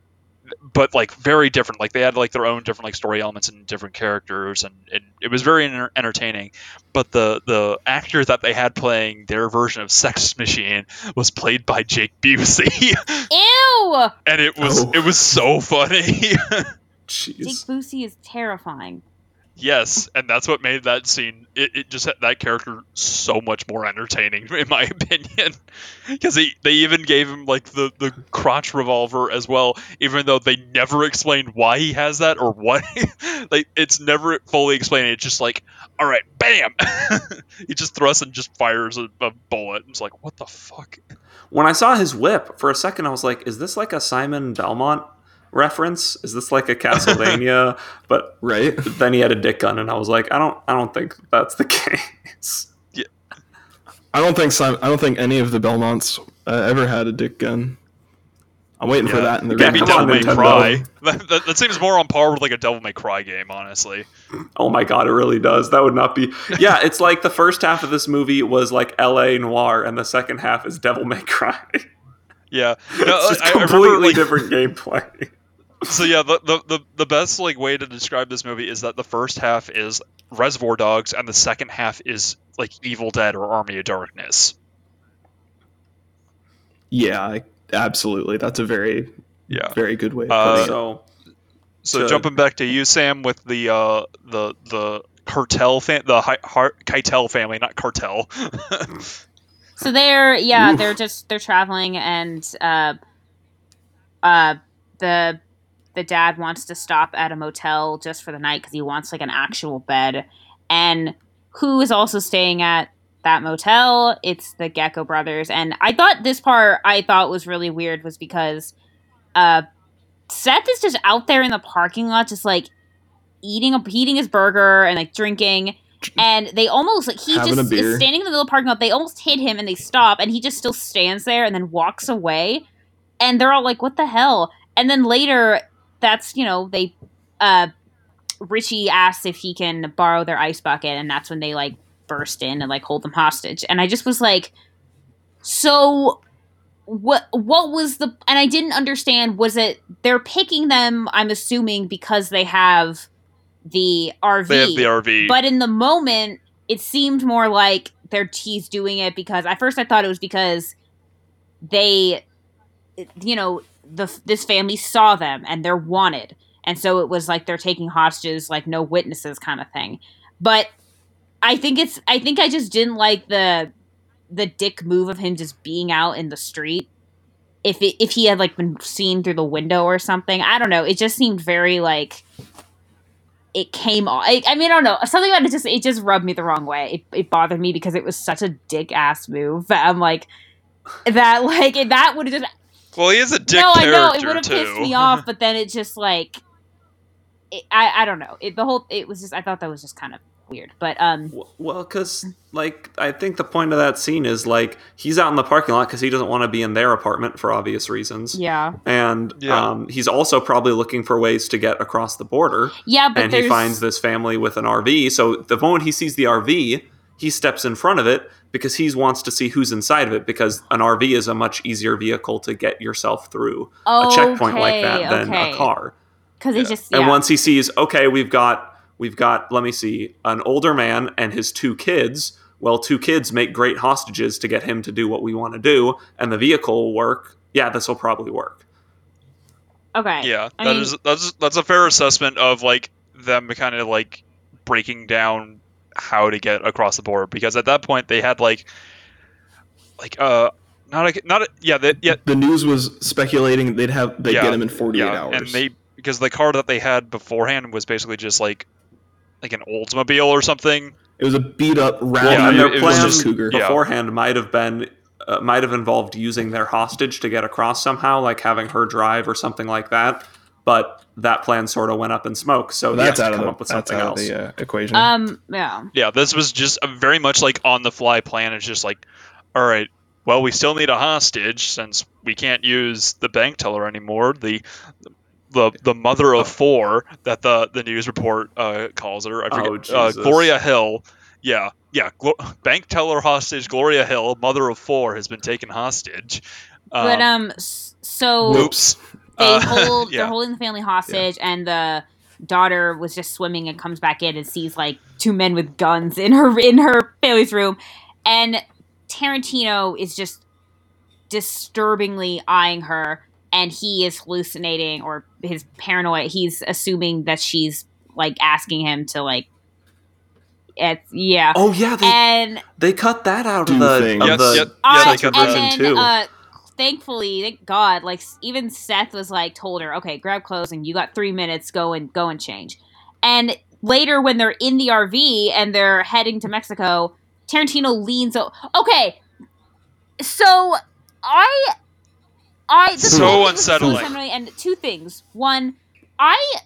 but like very different. Like they had like their own different like story elements and different characters, and, and it was very enter- entertaining. But the the actor that they had playing their version of Sex Machine was played by Jake Busey, Ew! and it was Oh. it was so funny. Jake Jeez. Busey is terrifying. yes, and that's what made that scene. It, it just that character so much more entertaining, in my opinion, because they they even gave him like the the crotch revolver as well, even though they never explained why he has that or what. like it's never fully explained. It's just like, all right, bam, he just thrusts and just fires a, a bullet. It's like, what the fuck? When I saw his whip, for a second I was like, is this like a Simon Belmont reference? Is this like a Castlevania? but Right? then he had a dick gun and I was like, I don't I don't think that's the case. Yeah. I don't think Simon, I don't think any of the Belmonts uh, ever had a dick gun. I'm waiting for that in the Yeah, Maybe Devil May Cry. That, that, that seems more on par with like a Devil May Cry game, honestly. Oh my god, it really does. That would not be Yeah, it's like the first half of this movie was like LA Noire and the second half is Devil May Cry. Yeah, it's just I, I remember, completely like, different gameplay. So yeah, the, the the the best like way to describe this movie is that the first half is Reservoir Dogs and the second half is like Evil Dead or Army of Darkness. Yeah, I, absolutely. That's a very, Yeah. very good way of Uh, it. so So To- jumping back to you, Sam, with the uh the the cartel fam- the Hi- Har- Keitel family, not cartel. So they're yeah, Oof. they're just they're traveling and uh uh the the dad wants to stop at a motel just for the night cuz he wants like an actual bed and who is also staying at that motel? It's the Gecko brothers and I thought this part I thought was really weird was because uh Seth is just out there in the parking lot just like eating a eating his burger and like drinking and they almost like he Having just is standing in the middle of the parking lot. They almost hit him and they stop, and he just still stands there and then walks away. And they're all like, "What the hell?" And then later, that's you know they, uh, Richie asks if he can borrow their ice bucket, and that's when they like burst in and like hold them hostage. And I just was like, so what what was the and I didn't understand was it they're picking them I'm assuming because they have the RV they have the RV. but in the moment, it seemed more like they're he's doing it because at first I thought it was because they, you know, the this family saw them and they're wanted, and so it was like they're taking hostages, like no witnesses kind of thing. But I think it's I think I just didn't like the the dick move of him just being out in the street. If it, if he had like been seen through the window or something, I don't know. It just seemed very like it came off. I, I mean, I don't know. Something about it just it just rubbed me the wrong way. It, it bothered me because it was such a dick ass move. I'm like that like that would have just well, he is a dick no, I know it would have pissed me off. But then it just like it, I I don't know. It, the whole it was just I thought that was just kind of weird. But um Well, because like I think the point of that scene is like he's out in the parking lot because he doesn't want to be in their apartment for obvious reasons, yeah and Yeah. um, he's also probably looking for ways to get across the border. yeah, but and there's he finds this family with an RV. So the moment he sees the RV, he steps in front of it because he wants to see who's inside of it. Because an RV is a much easier vehicle to get yourself through a checkpoint like that Okay, than okay. a car. because he Yeah. just And once he sees, okay, we've got we've got let me see, an older man and his two kids. Well, two kids make great hostages to get him to do what we want to do, and the vehicle will work. Yeah, this will probably work. okay Yeah, I that mean- is that's that's a fair assessment of like them kind of like breaking down how to get across the border because at that point they had like like uh not a not a, yeah they, yeah the news was speculating they'd have they'd Yeah, get him in 48 yeah hours. and they because the car that they had beforehand was basically just like like an Oldsmobile or something. it was a beat up, Well, rowdy and it- their it was plan just cougar. Yeah. beforehand might have been uh, might have involved using their hostage to get across somehow, like having her drive or something like that. But that plan sort of went up in smoke, so they that's have out to of the, up with something else. of the uh, equation. um yeah Yeah, this was just a very much like on the fly plan. It's just like, all right, well, we still need a hostage since we can't use the bank teller anymore. The the the mother of four that the the news report uh, calls her. I forget. Oh, forget. uh, Jesus. Gloria Hill. Yeah, yeah. Glo- bank teller hostage. Gloria Hill, mother of four, has been taken hostage. but um so whoops. They Uh, hold yeah. they're holding the family hostage and the daughter was just swimming and comes back in and sees like two men with guns in her in her family's room and Tarantino is just disturbingly eyeing her and he is hallucinating or his paranoia he's assuming that she's like asking him to like it's yeah Oh yeah, they and they cut that out of the things. of Yes, the yep. I, Yeah, and version then, too. uh, thankfully, thank God, like even Seth was like told her, okay, grab clothes and you got three minutes, go and go and change. And later, when they're in the RV and they're heading to Mexico, Tarantino leans. O- okay, so I, I this So unsettling. And two things. One, I,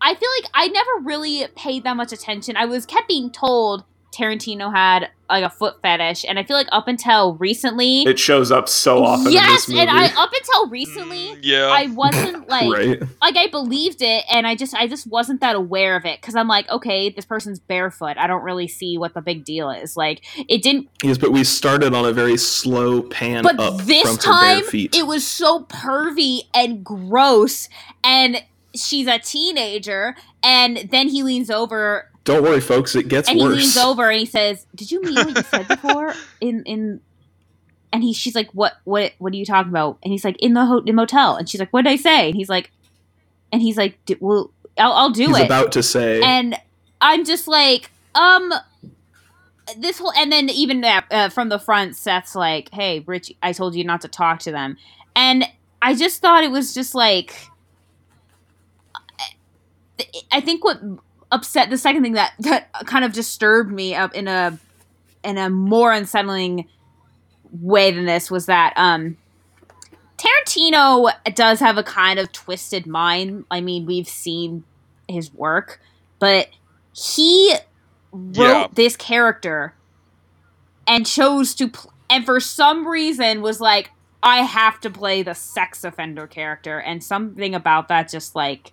I feel like I never really paid that much attention. I was kept being told Tarantino had like a foot fetish, and I feel like up until recently, it shows up so often yes, in this movie. and I up until recently. Mm, yeah. I wasn't like right? like I believed it, and I just I just wasn't that aware of it because I'm like, okay, this person's barefoot. I don't really see what the big deal is. Like it didn't, Yes, but we started on a very slow pan but up this from her time bare feet. it was so pervy and gross, and she's a teenager, and then he leans over Don't worry, folks. It gets worse. and he leans over and he says, "Did you mean what you said before?" In in, and he she's like, "What what what are you talking about?" And he's like, "In the ho- in motel." And she's like, "What did I say?" And he's like, and he's like, "D- "Well, I'll, I'll do He's it." about to say, and I'm just like, um. This whole and then even that, uh, from the front, Seth's like, "Hey, Rich, I told you not to talk to them," and I just thought it was just like, I think what upset the second thing that that kind of disturbed me up in a in a more unsettling way than this was that um Tarantino does have a kind of twisted mind. I mean, we've seen his work, but he wrote Yeah. this character and chose to pl- and for some reason was like I have to play the sex offender character and something about that just like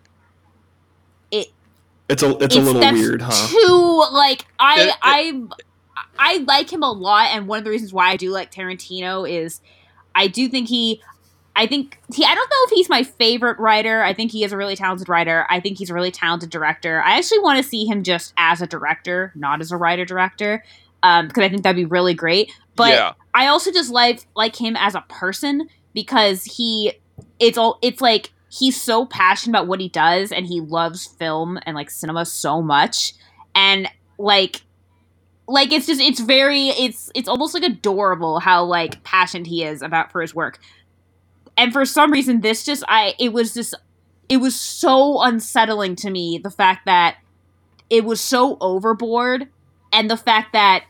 it's a it's a little weird, huh? Too like I It- it- I I like him a lot, and one of the reasons why I do like Tarantino is I do think he. I think he. I don't know if he's my favorite writer. I think he is a really talented writer. I think he's a really talented director. I actually want to see him just as a director, not as a writer director, um, because I think that'd be really great. But yeah. I also just like like him as a person because he it's all it's like he's so passionate about what he does and he loves film and like cinema so much. And like like it's just it's very it's it's almost like adorable how like passionate he is about for his work. And for some reason this just i it was just it was so unsettling to me the fact that it was so overboard and the fact that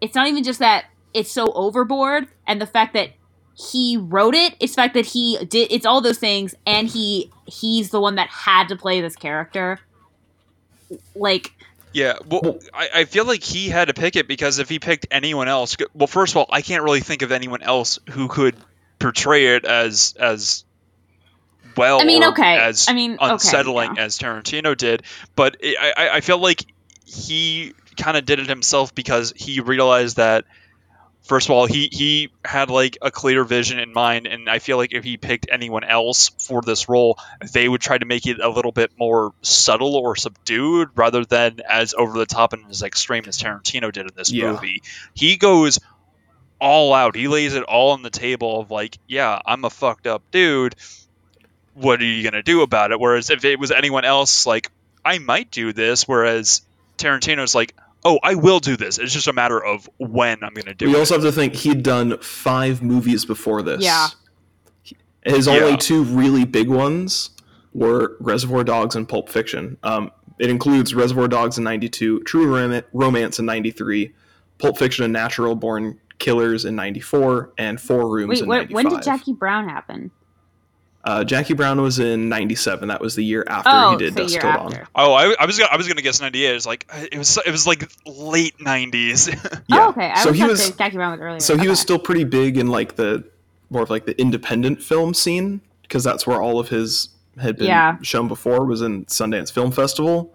it's not even just that it's so overboard and the fact that he wrote it it's the fact that he did it's all those things and he he's the one that had to play this character like Yeah, well, Well- I, I feel like he had to pick it because if he picked anyone else, well, first of all, I can't really think of anyone else who could portray it as as well. I mean, or okay. as I mean, okay, unsettling yeah. as Tarantino did, but it, I I- I feel like he kind of did it himself because he realized that. First of all, he, he had like a clear vision in mind, and I feel like if he picked anyone else for this role, they would try to make it a little bit more subtle or subdued rather than as over the top and as extreme as Tarantino did in this Yeah. movie. He goes all out. He lays it all on the table of like, yeah, I'm a fucked up dude. What are you gonna do about it? Whereas if it was anyone else, like, I might do this. Whereas Tarantino's like, oh, I will do this. It's just a matter of when I'm gonna do We it. We also have to think he'd done five movies before this. Yeah. His only Yeah. two really big ones were Reservoir Dogs and Pulp Fiction. Um, it includes Reservoir Dogs in '92, True Rom- Romance in '93, Pulp Fiction and Natural Born Killers in '94, and Four Rooms wait in where, '95. when did jackie brown happen Uh, Jackie Brown was in '97. That was the year after oh he did Dust Dusk year Till after Dawn. Oh, I, I was gonna, I was gonna guess 98. It's like it was it was like late 90s. Yeah. oh okay i so was he was jackie brown was earlier so he was still pretty big in like the more of like the independent film scene because that's where all of his had been Yeah. shown before was in Sundance Film Festival.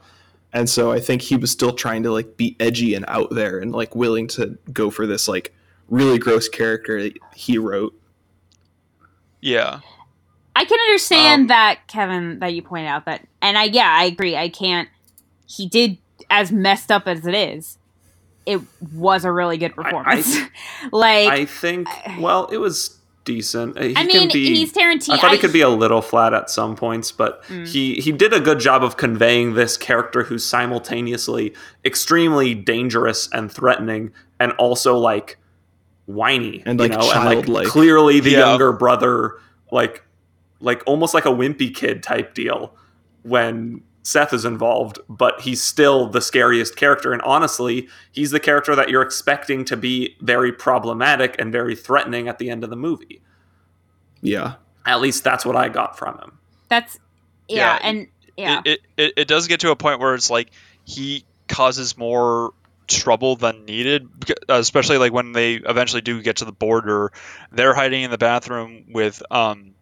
And so I think he was still trying to like be edgy and out there and like willing to go for this like really gross character that he wrote. yeah. I can understand Um, that, Kevin, that you pointed out that, and I yeah, I agree. I can't. He did as messed up as it is. It was a really good I- performance. like, I think. Well, it was decent. Uh, He I can mean, be, he's Tarantino. I thought he could be a little flat at some points, but Mm. he he did a good job of conveying this character who's simultaneously extremely dangerous and threatening, and also like whiny And, you like, know, and childlike. like clearly the Yeah. younger brother, like like almost like a wimpy kid type deal when Seth is involved, but he's still the scariest character. And honestly, he's the character that you're expecting to be very problematic and very threatening at the end of the movie. Yeah. At least that's what I got from him. That's yeah, Yeah, and yeah, It, it, it, it does get to a point where it's like he causes more trouble than needed, especially like when they eventually do get to the border. They're hiding in the bathroom with um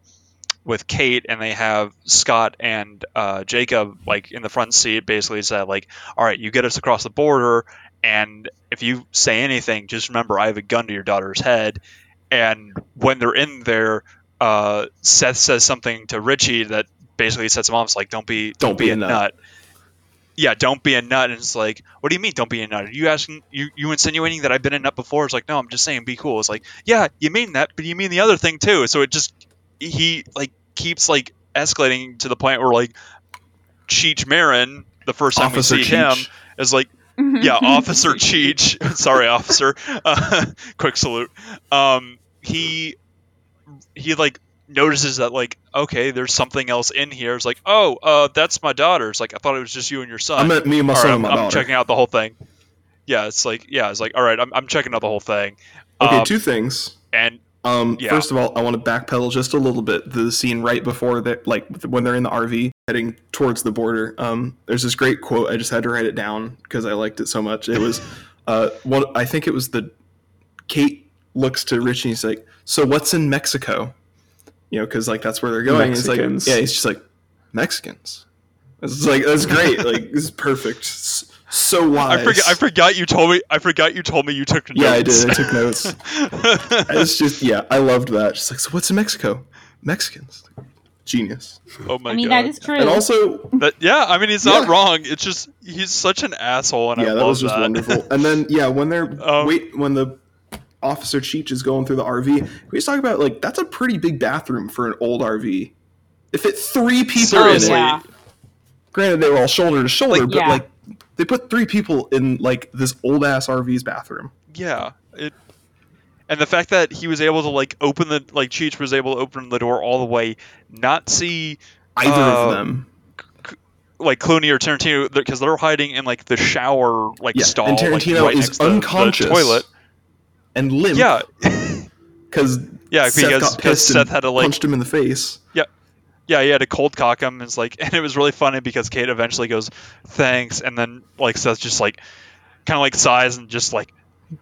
with Kate, and they have Scott and uh, Jacob like in the front seat. Basically, said like, "All right, you get us across the border, and if you say anything, just remember I have a gun to your daughter's head." And when they're in there, uh, Seth says something to Richie that basically sets him off. It's like, "Don't be, Don't be a nut." Yeah, don't be a nut. And it's like, what do you mean, don't be a nut? Are you asking, you, you insinuating that I've been a nut before? It's like, no, I'm just saying, be cool. It's like, yeah, you mean that, but you mean the other thing too. So it just, he like keeps like escalating to the point where like Cheech Marin, the first time Officer we see him, is like, yeah, Officer Cheech. Sorry, officer. Uh, quick salute. Um, he he like notices that like okay, there's something else in here. It's like, oh, uh, that's my daughter. It's like I thought it was just you and your son. I meant me and my All right, son I'm, and my I'm daughter. checking out the whole thing. Yeah, it's like yeah, it's like all right, I'm, I'm checking out the whole thing. Okay, Um, two things. and Um, Yeah. First of all, I want to backpedal just a little bit. The scene right before that, like when they're in the RV heading towards the border. Um, there's this great quote. I just had to write it down because I liked it so much. It was, uh, what I think it was the Kate looks to Richie. and he's like, "So what's in Mexico?" You know, because like that's where they're going. He's like, Mexicans. yeah, he's just like Mexicans. It's like that's great. like this is perfect. S- So wise. I forgot I forgot you told me I forgot you told me you took notes. Yeah, I did. I took notes. It's just yeah, I loved that. Just like, so what's in Mexico? Mexicans. Genius. oh my god. I mean, god. that is true. And also, That- yeah, I mean he's not Yeah. wrong. It's just he's such an asshole, and I yeah, love that was just that. wonderful. And then yeah, when they're Um, wait when the officer Cheech is going through the RV, we just talk about like that's a pretty big bathroom for an old RV. It fit three people in Seriously. it. Yeah. Granted, they were all shoulder to shoulder, Like, but yeah. like they put three people in like this old ass RV's bathroom. Yeah, it, and the fact that he was able to like open the like Cheech was able to open the door all the way, not see Either Uh, of them. like Clooney or Tarantino because they're hiding in like the shower like Yeah, stall, and like, Tarantino right is next to the- the unconscious toilet. and limp. Yeah, because yeah, Seth because got because Seth and had to like punched him in the face. yeah he had to cold cock him. And it's like and it was really funny because Kate eventually goes thanks, and then like Seth just like kind of like sighs and just like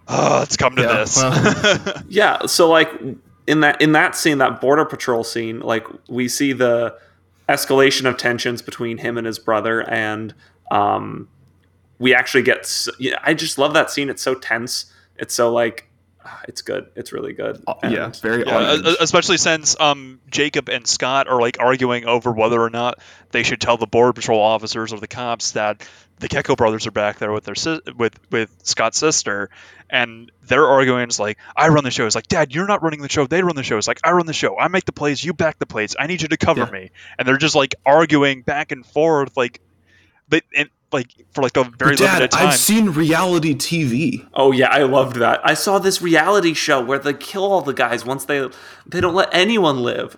oh it's come to Yeah, this. well. Yeah, so like in that in that scene, that border patrol scene, like we see the escalation of tensions between him and his brother, and um, we actually get. s- Yeah, I just love that scene. It's so tense. It's so like, it's good. It's really good. Uh, yeah, And- very Yeah, on e- edge. especially since um, Jacob and Scott are like arguing over whether or not they should tell the border patrol officers or the cops that the Gecko brothers are back there with their sis- with with Scott's sister, and they're arguing. It's like I run the show. It's like Dad, you're not running the show. They run the show. It's like I run the show. I make the plays. You back the plays. I need you to cover Yeah. me. And they're just like arguing back and forth, like, they and like for like a very But Dad, limited time. I've seen reality TV. Oh yeah, I loved that. I saw this reality show where they kill all the guys once they they don't let anyone live.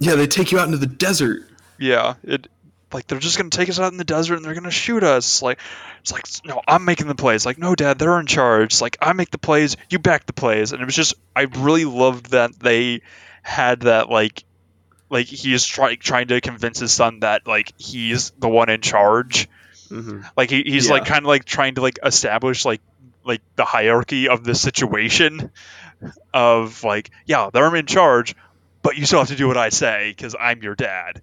Yeah, they take you out into the desert. Yeah, it like they're just gonna take us out in the desert and they're gonna shoot us. Like it's like no, I'm making the plays. Like no, Dad, they're in charge. It's like I make the plays, you back the plays, and it was just I really loved that they had that like like he is trying trying to convince his son that like he's the one in charge. Hmm Like he, he's like kind of like trying to like establish like like the hierarchy of the situation of like yeah they're in charge but you still have to do what i say because i'm your dad.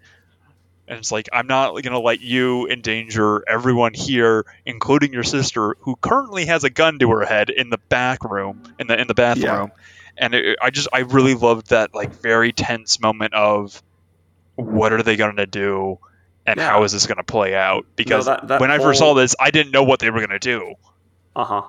And it's like i'm not going to let you endanger everyone here including your sister who currently has a gun to her head in the back room in the in the bathroom. And it, i just i really loved that like very tense moment of what are they going to do, and Yeah. how is this going to play out? Because that- that when I first saw this, I didn't know what they were going to do. Uh huh.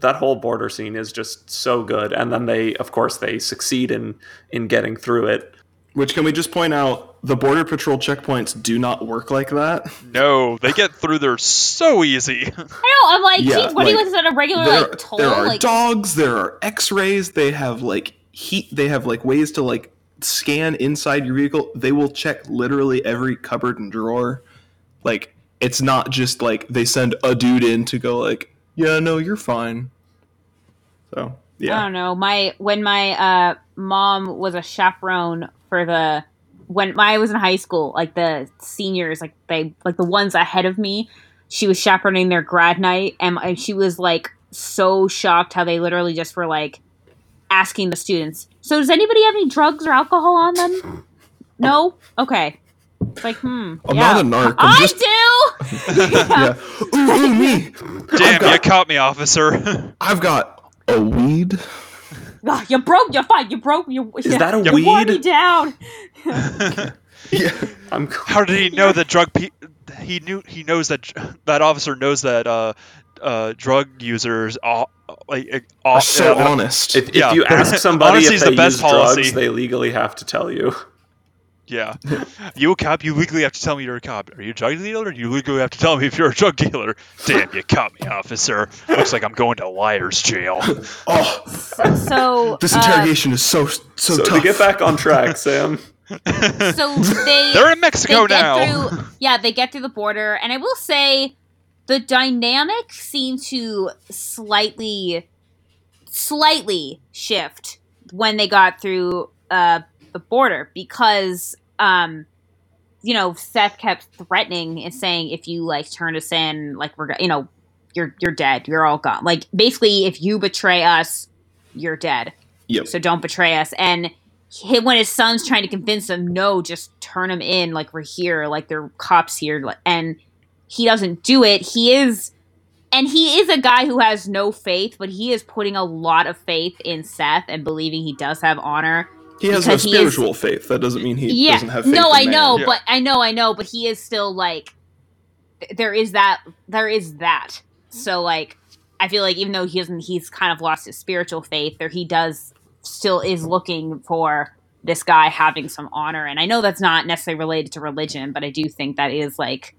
That whole border scene is just so good, and then they, of course, they succeed in in getting through it. Which can we just point out? The border patrol checkpoints do not work like that. No, they get through there so easy. I know. I'm like, Yeah, geez, what like, do you at a regular There, like toll? there are like, dogs. There are X-rays. They have like heat. They have like ways to like scan inside your vehicle. They will check literally every cupboard and drawer. Like it's not just like they send a dude in to go like, yeah, no, you're fine. So yeah, I don't know. My when my uh, mom was a chaperone for the when I was in high school, like the seniors, like they like the ones ahead of me, she was chaperoning their grad night, and, and she was like so shocked how they literally just were like asking the students. So does anybody have any drugs or alcohol on them? No. Okay. It's like hmm. I'm yeah. not a narc. I'm I just do. yeah. Ooh, ooh, me. Damn, got, you caught me, officer. I've got a weed. Ah, you broke. You're fine. You broke. You. Is that a you wore weed? me down. Yeah. I'm How did he know that drug? Pe- he knew. He knows that that officer knows that uh, uh, drug users are like uh, Are so uh, honest. If, if Yeah. you ask somebody if is the best use policy. drugs, they legally have to tell you. Yeah. you a cop, you legally have to tell me you're a cop. Are you a drug dealer? You legally have to tell me if you're a drug dealer. Damn, you caught me, officer. Looks like I'm going to a liar's jail. oh, So this uh, interrogation is so so, So tough. to get back on track, Sam. so they They're in Mexico they now. through yeah they get through the border and i will say the dynamic seemed to slightly slightly shift when they got through uh the border because um you know seth kept threatening and saying if you like turn us in like we're you know you're you're dead. You're all gone. Like basically if you betray us you're dead. Yep. so don't betray us. And he, when his son's trying to convince him, no, just turn him in, like we're here, like they're cops here, and he doesn't do it. He is, and he is a guy who has no faith, but he is putting a lot of faith in Seth and believing he does have honor. he has no because he is- spiritual faith. That doesn't mean he yeah, doesn't have faith. no, in I man. know, Yeah. but I know, I know, but he is still like, there is that, there is that. So like, I feel like even though he doesn't, he's kind of lost his spiritual faith, or he does still is looking for this guy having some honor. And I know that's not necessarily related to religion, but I do think that is like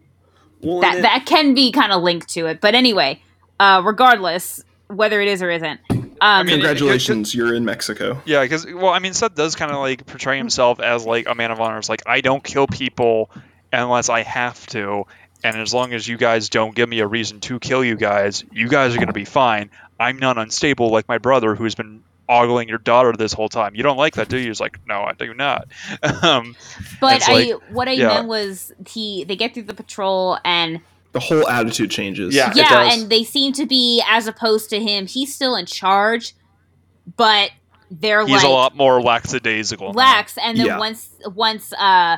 Well, that it- that can be kind of linked to it. But anyway, uh, regardless whether it is or isn't, um, mean, Congratulations, you're in Mexico. Yeah, because well, I mean, Seth does kind of like portray himself as like a man of honor. It's like I don't kill people unless I have to, and as long as you guys don't give me a reason to kill you guys, you guys are gonna be fine. I'm not unstable like my brother who's been ogling your daughter this whole time. You don't like that, do you? He's like, no, I do not. um, but I like- what I yeah. meant was he they get through the patrol and The whole attitude changes. Yeah. It yeah, does. and they seem to be as opposed to him. He's still in charge, but they're he's like a lot more lackadaisical. now. lax. And then Yeah. once once uh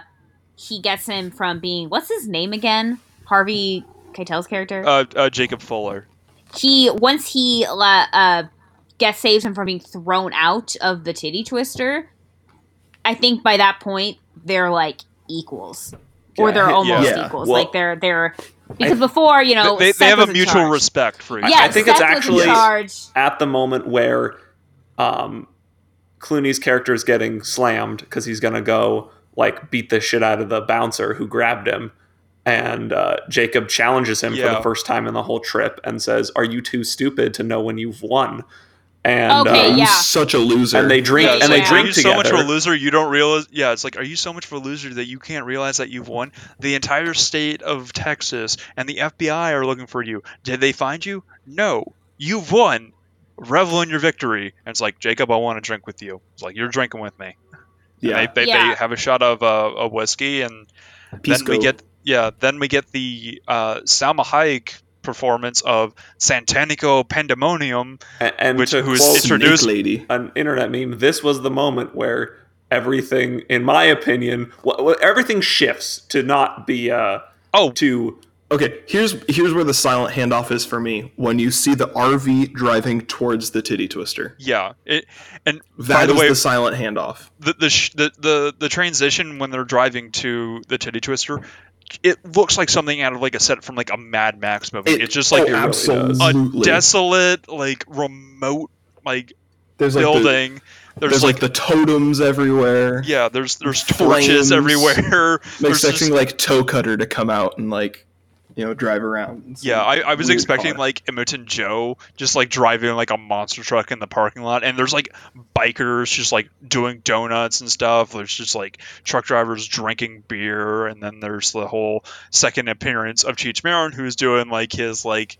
he gets him from being what's his name again? Harvey Keitel's character. Uh, uh, Jacob Fuller. he once he la- uh gets saves him from being thrown out of the titty twister. I think by that point they're like equals, or they're almost Yeah. equals. Well, like they're they're because before you know they they have a mutual charge. respect for each Yeah, I think Seth it's actually- at the moment where um, Clooney's character is getting slammed because he's gonna go like beat the shit out of the bouncer who grabbed him, and uh, Jacob challenges him for the first time in the whole trip and says, "Are you too stupid to know when you've won?" And Okay, uh, yeah. He's such a loser. and they drink Yeah, and like, they yeah. drink are you so much of a loser you don't realize? Yeah, it's like, are you so much of a loser that you can't realize that you've won? The entire state of Texas and the FBI are looking for you. Did they find you? No, you've won. Revel in your victory. And it's like, Jacob, I want to drink with you. It's like you're drinking with me. Yeah, they, they, Yeah. they have a shot of uh, a whiskey, and then Pisco. we get yeah, then we get the uh, Salma Hayek performance of Santanico Pandemonium. and, and which- to who's introduced- lady. an internet meme. This was the moment where everything, in my opinion, wh- wh- everything shifts to not be uh, Oh, to Okay, here's here's where the silent handoff is for me. When you see the RV driving towards the titty twister, Yeah, it and that by the is way, the silent handoff. the the, sh- the the the transition when they're driving to the titty twister, it looks like something out of like a set from like a Mad Max movie. It- it's just like oh, a absolutely. desolate, like remote, like There's like the, building. there's, there's like, like the totems everywhere. yeah, there's there's torches flames. everywhere. I'm expecting just- like Toecutter to come out and like you know drive around. yeah, I, I was expecting car. like Immortan Joe just like driving like a monster truck in the parking lot, and there's like bikers just like doing donuts and stuff. There's just like truck drivers drinking beer, and then there's the whole second appearance of Cheech Marin, who's doing like his like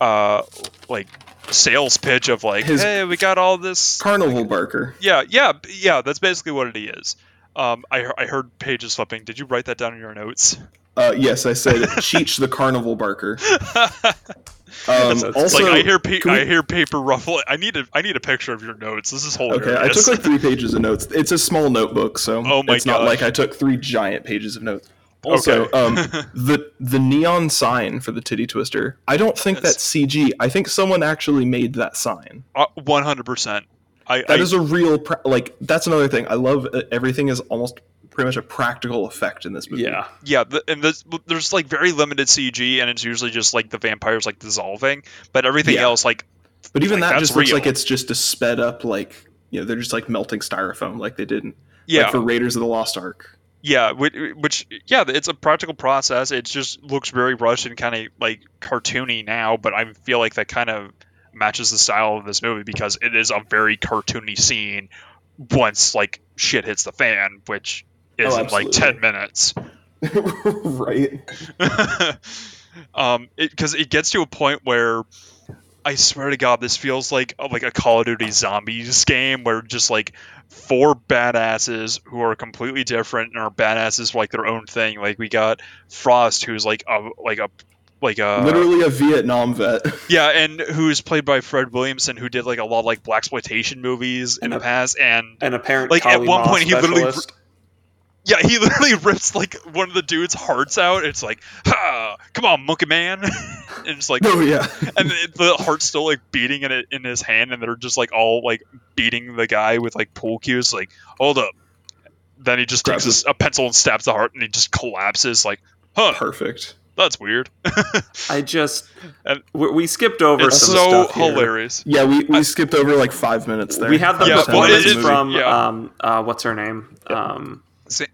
uh like sales pitch of like, His- hey, we got all this carnival barker. Yeah, yeah, yeah. That's basically what it is. Um, I, I heard pages flipping. Did you write that down in your notes? Uh, yes, I said Cheech the carnival barker. Um, That's also, like I hear pa- we- I hear paper ruffle. I need a I need a picture of your notes. This is hilarious. Okay, I took like three pages of notes. It's a small notebook, so Oh my it's not like I took three giant pages of notes. Also, Okay. um, the the neon sign for the titty twister. I don't think Yes. that's CG. I think someone actually made that sign. Uh, One hundred percent. I That I, is a real pra- like. That's another thing. I love uh, everything is almost pretty much a practical effect in this movie. Yeah. yeah. The, and this, there's like very limited CG, and it's usually just like the vampires like dissolving, but everything Yeah. else like but even Like, that that's just looks like it's just a sped up like you know they're just like melting styrofoam like they didn't yeah like for Raiders of the Lost Ark. Yeah, which, which yeah, it's a practical process. It just looks very rushed and kind of like cartoony now, but I feel like that kind of matches the style of this movie because it is a very cartoony scene once like shit hits the fan, which is Oh, in like ten minutes. right. um, because it, gets to a point where I swear to God, this feels like like a Call of Duty Zombies game where just like four badasses who are completely different and are badasses for like their own thing. Like we got Frost, who's like a like a like a Literally a Vietnam vet. yeah, and who's played by Fred Williamson, who did like a lot of like blaxploitation movies in And the past, and An apparent Like, at one Ma point, he literally- specialist. Yeah, he literally rips like one of the dude's hearts out. It's like, ha, come on, monkey man. and it's like, oh yeah. and the, the heart's still like beating in it in his hand, and they're just like all like beating the guy with like pool cues. Like, hold up. Then he just Grabs takes his, a pencil and stabs the heart, and he just collapses. Like, huh, Perfect. That's weird. I just And- we, we skipped over it's some so stuff here. hilarious. Yeah, we, we skipped over like five minutes there. We have the Yeah, First ten well, performance it- minutes of the from yeah. um uh what's her name um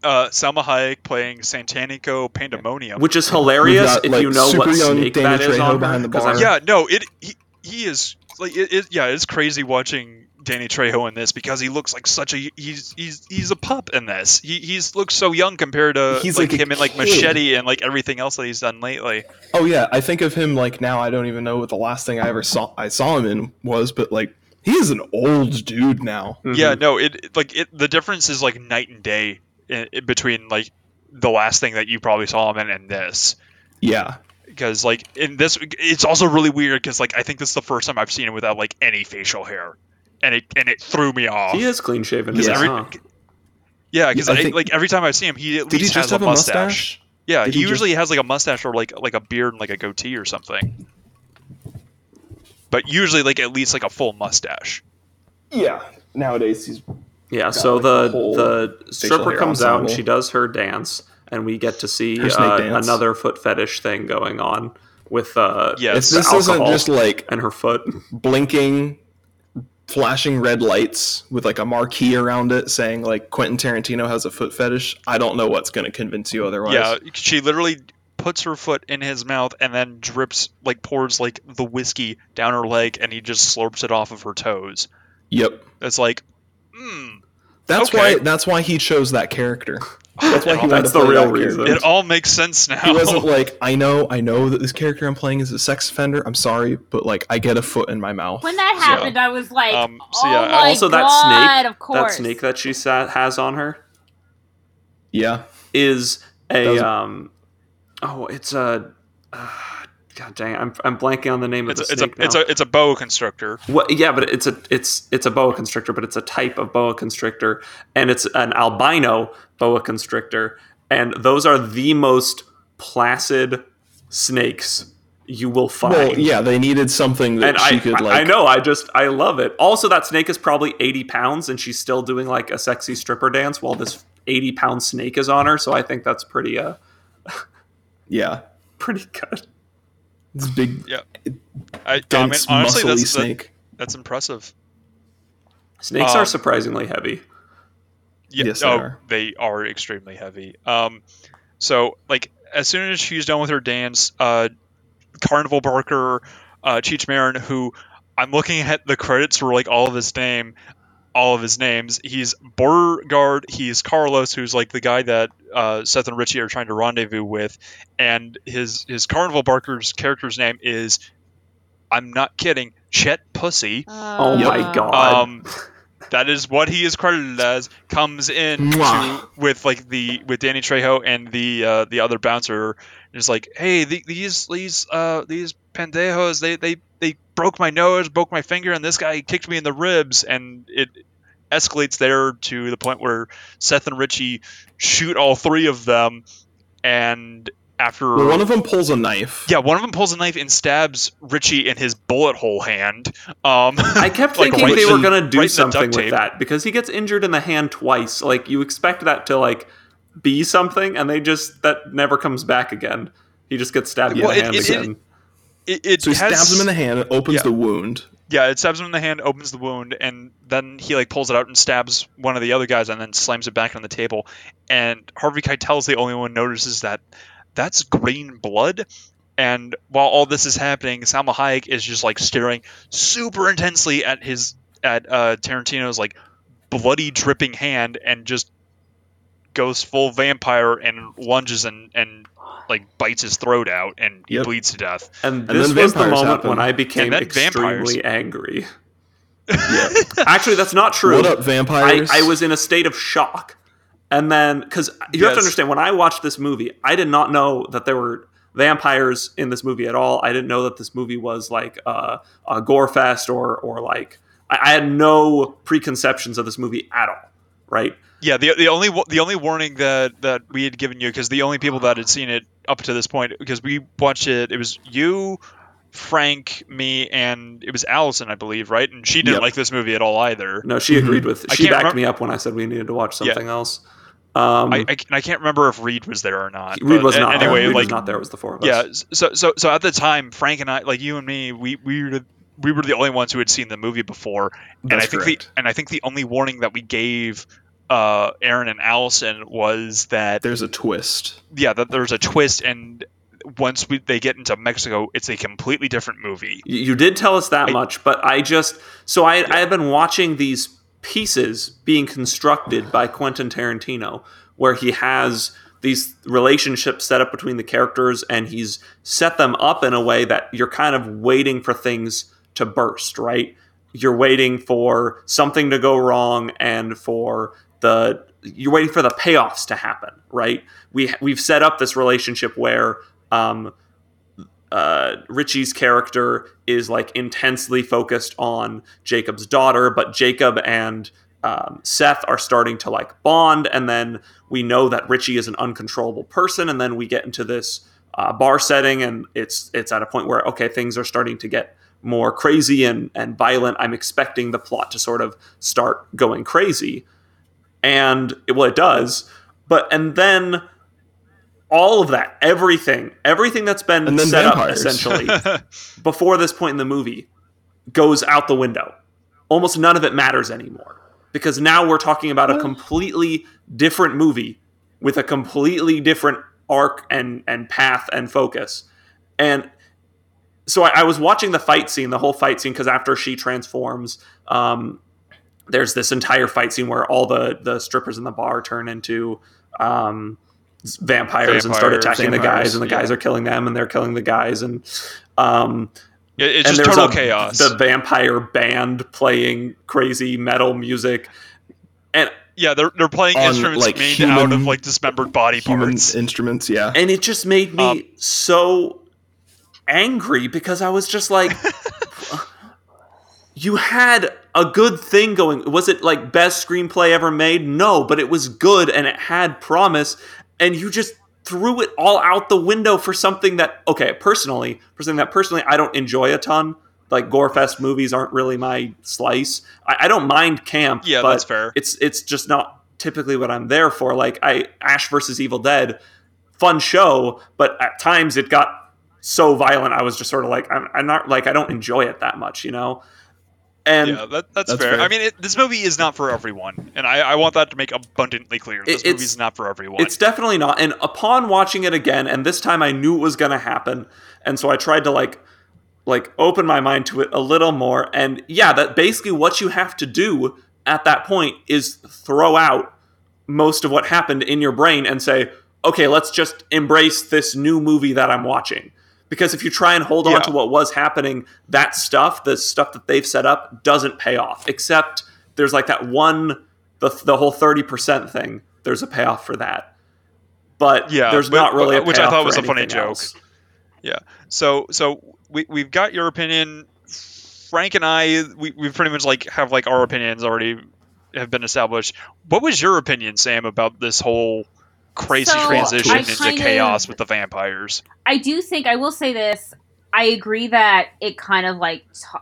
Uh, Salma Hayek playing Santanico Pandemonium. which is hilarious got, if like, you know what young snake Danny that is Trejo on her, behind bar. I'm- yeah, no, it he, he is like it, it. Yeah, it's crazy watching Danny Trejo in this because he looks like such a he's he's he's a pup in this. He he's looks so young compared to He's like, like a him in like. Machete and like everything else that he's done lately. Oh yeah, I think of him like now. I don't even know what the last thing I ever saw I saw him in was, but like he is an old dude now. Mhm. Yeah, no, it it- like it. The difference is like night and day in, in between like the last thing that you probably saw him in and this. Yeah, Because like in this, it's also really weird because like I think this is the first time I've seen him without like any facial hair, and it and it threw me off. he is clean shaven Because yeah. every- huh? Yeah, because I think- like every time I see him, he at did he least just has a have a mustache. mustache? Yeah, Did he, he just- usually has like a mustache or like like a beard and like a goatee or something. But usually like at least like a full mustache. Yeah. Nowadays he's Yeah, so like, the the whole the facial stripper hair comes out and she does her dance, and we get to see uh, another foot fetish thing going on with uh Yes. If the this isn't just like and her foot. blinking, flashing red lights with like a marquee around it saying like Quentin Tarantino has a foot fetish. I don't know what's going to convince you otherwise. Yeah, she literally puts her foot in his mouth and then drips like pours like the whiskey down her leg and he just slurps it off of her toes. Yep. It's like, hmm. That's Okay. why. That's why he chose that character. That's why he wanted That's to the play real that reason. character. It all makes sense now. He wasn't like, I know, I know that this character I'm playing is a sex offender. I'm sorry, but like, I get a foot in my mouth. When that happened, I was like, Um, so "Oh yeah, my also, that god!" snake, of course. that snake that she sat, has on her Yeah. is a Doesn't- um. Oh, it's a. God dang, I'm I'm blanking on the name it's of a, the it's a now. it's a it's a boa constrictor. What, yeah, but it's a it's it's a boa constrictor, but it's a type of boa constrictor, and it's an albino boa constrictor, and those are the most placid snakes you will find. Well, yeah, they needed something that And she I, could like. I know, I just, I love it. Also, that snake is probably 80 pounds and she's still doing like a sexy stripper dance while this 80 pound snake is on her. So I think that's pretty, uh, Yeah, pretty good. It's a big, Yeah. I, I mean, honestly, muscly that's, that, snake. that's impressive. Snakes Um, are surprisingly heavy. Yeah, Yes, they oh, are. they are extremely heavy. Um, so like as soon as she's done with her dance, uh, Carnival Barker, uh, Cheech Marin, who I'm looking at the credits for like all of his name, all of his names. He's Beauregard. He's Carlos, who's like the guy that uh, Seth and Richie are trying to rendezvous with, and his his Carnival Barker's character's name is, I'm not kidding, Chet Pussy. Oh Yep. my god. Um, that is what he is credited as. Comes in to, with like the with Danny Trejo and the uh, the other bouncer. and Is like, hey, the, these these uh these pendejos, they they they broke my nose, broke my finger, and this guy kicked me in the ribs, and it escalates there to the point where Seth and Richie shoot all three of them, and after Well, one of them pulls a knife. yeah, one of them pulls a knife and stabs Richie in his bullet hole hand. Um, I kept like, thinking right they in- were going to do right something with that because he gets injured in the hand twice. Like you expect that to like be something and they just that never comes back again. He just gets stabbed Well, in the it- hand it- again. It, it So he has, stabs him in the hand, and opens Yeah. the wound. Yeah, it stabs him in the hand, opens the wound, and then he like pulls it out and stabs one of the other guys, and then slams it back on the table. And Harvey Keitel's the only one notices that that's green blood. And while all this is happening, Salma Hayek is just like staring super intensely at his at uh, Tarantino's like bloody dripping hand, and just goes full vampire and lunges and and like bites his throat out, and he Yep. bleeds to death. And And this then was the moment happen. when I became extremely vampires. angry. Actually, that's not true. What up, I, vampires? I was in a state of shock. And then, because you have to understand, when I watched this movie, I did not know that there were vampires in this movie at all. I didn't know that this movie was like uh, a gore fest or, or like, I, I had no preconceptions of this movie at all, right? Yeah, the, the only the only warning that, that we had given you because the only people that had seen it up to this point because we watched it it was you, Frank, me, and it was Allison I believe right and she didn't Yep. like this movie at all either. No, she Mhm. agreed with, she backed remem- me up when I said we needed to watch Yeah. something else. Um, I, I, and I can't remember if Reed was there or not. Reed was not. anyway. there. Reed like was not there. It was the four of us. yeah, so so so at the time Frank and I like you and me we we were the, we were the only ones who had seen the movie before and That's I think correct. the and I think the only warning that we gave uh, Aaron and Allison was that There's a twist. yeah, that there's a twist, and once we, they get into Mexico, it's a completely different movie. You did tell us that I- much, but I just so I I have been watching these pieces being constructed by Quentin Tarantino, where he has these relationships set up between the characters, and he's set them up in a way that you're kind of waiting for things to burst, right? You're waiting for something to go wrong, and for the you're waiting for the payoffs to happen, right? We we've set up this relationship where um, uh, Richie's character is like intensely focused on Jacob's daughter, but Jacob and um, Seth are starting to like bond, and then we know that Richie is an uncontrollable person, and then we get into this uh, bar setting, and it's it's at a point where okay, things are starting to get more crazy and and violent. I'm expecting the plot to sort of start going crazy, and it, well, it does, but and then all of that, everything, everything that's been set vampires. up essentially before this point in the movie goes out the window. Almost none of it matters anymore because now we're talking about a completely different movie with a completely different arc and and path and focus. And so I, I was watching the fight scene, the whole fight scene, because after she transforms, um, there's this entire fight scene where all the the strippers in the bar turn into um, vampires, and start Vampires, attacking the guys, and the yeah. guys are killing them, and they're killing the guys, and um, It- it's and just total a- chaos. The vampire band playing crazy metal music, and yeah, they're they're playing On, instruments like, made out of like dismembered body Human parts. instruments, yeah. and it just made me Um, so angry because I was just like, you had a good thing going. Was it like best screenplay ever made? No, but it was good and it had promise, and you just threw it all out the window for something that okay, personally, for something that personally I don't enjoy a ton. Like Gorefest movies aren't really my slice. I, I don't mind camp, Yeah, but that's fair. it's it's just not typically what I'm there for. Like I Ash versus Evil Dead, fun show, but at times it got so violent. I was just sort of like I'm, I'm not like I don't enjoy it that much, you know. And yeah, that, that's, That's fair. fair. I mean, it, this movie is not for everyone, and I, I want that to make abundantly clear. This it's- movie is not for everyone. It's definitely not. And upon watching it again, and this time I knew it was going to happen, and so I tried to like, like open my mind to it a little more. And yeah, that basically what you have to do at that point is throw out most of what happened in your brain and say, okay, let's just embrace this new movie that I'm watching. Because if you try and hold Yeah. on to what was happening, that stuff, the stuff that they've set up, doesn't pay off. Except there's like that one, the, the whole 30% thing, there's a payoff for that. But Yeah, there's but- not really a but- which I thought was a funny joke. else. so so we we've got your opinion. Frank and I, we we pretty much like have like our opinions already have been established. What was your opinion, Sam, about this whole crazy So, transition into kind of- chaos with the vampires? I do think I will say this. I agree that it kind of like, t-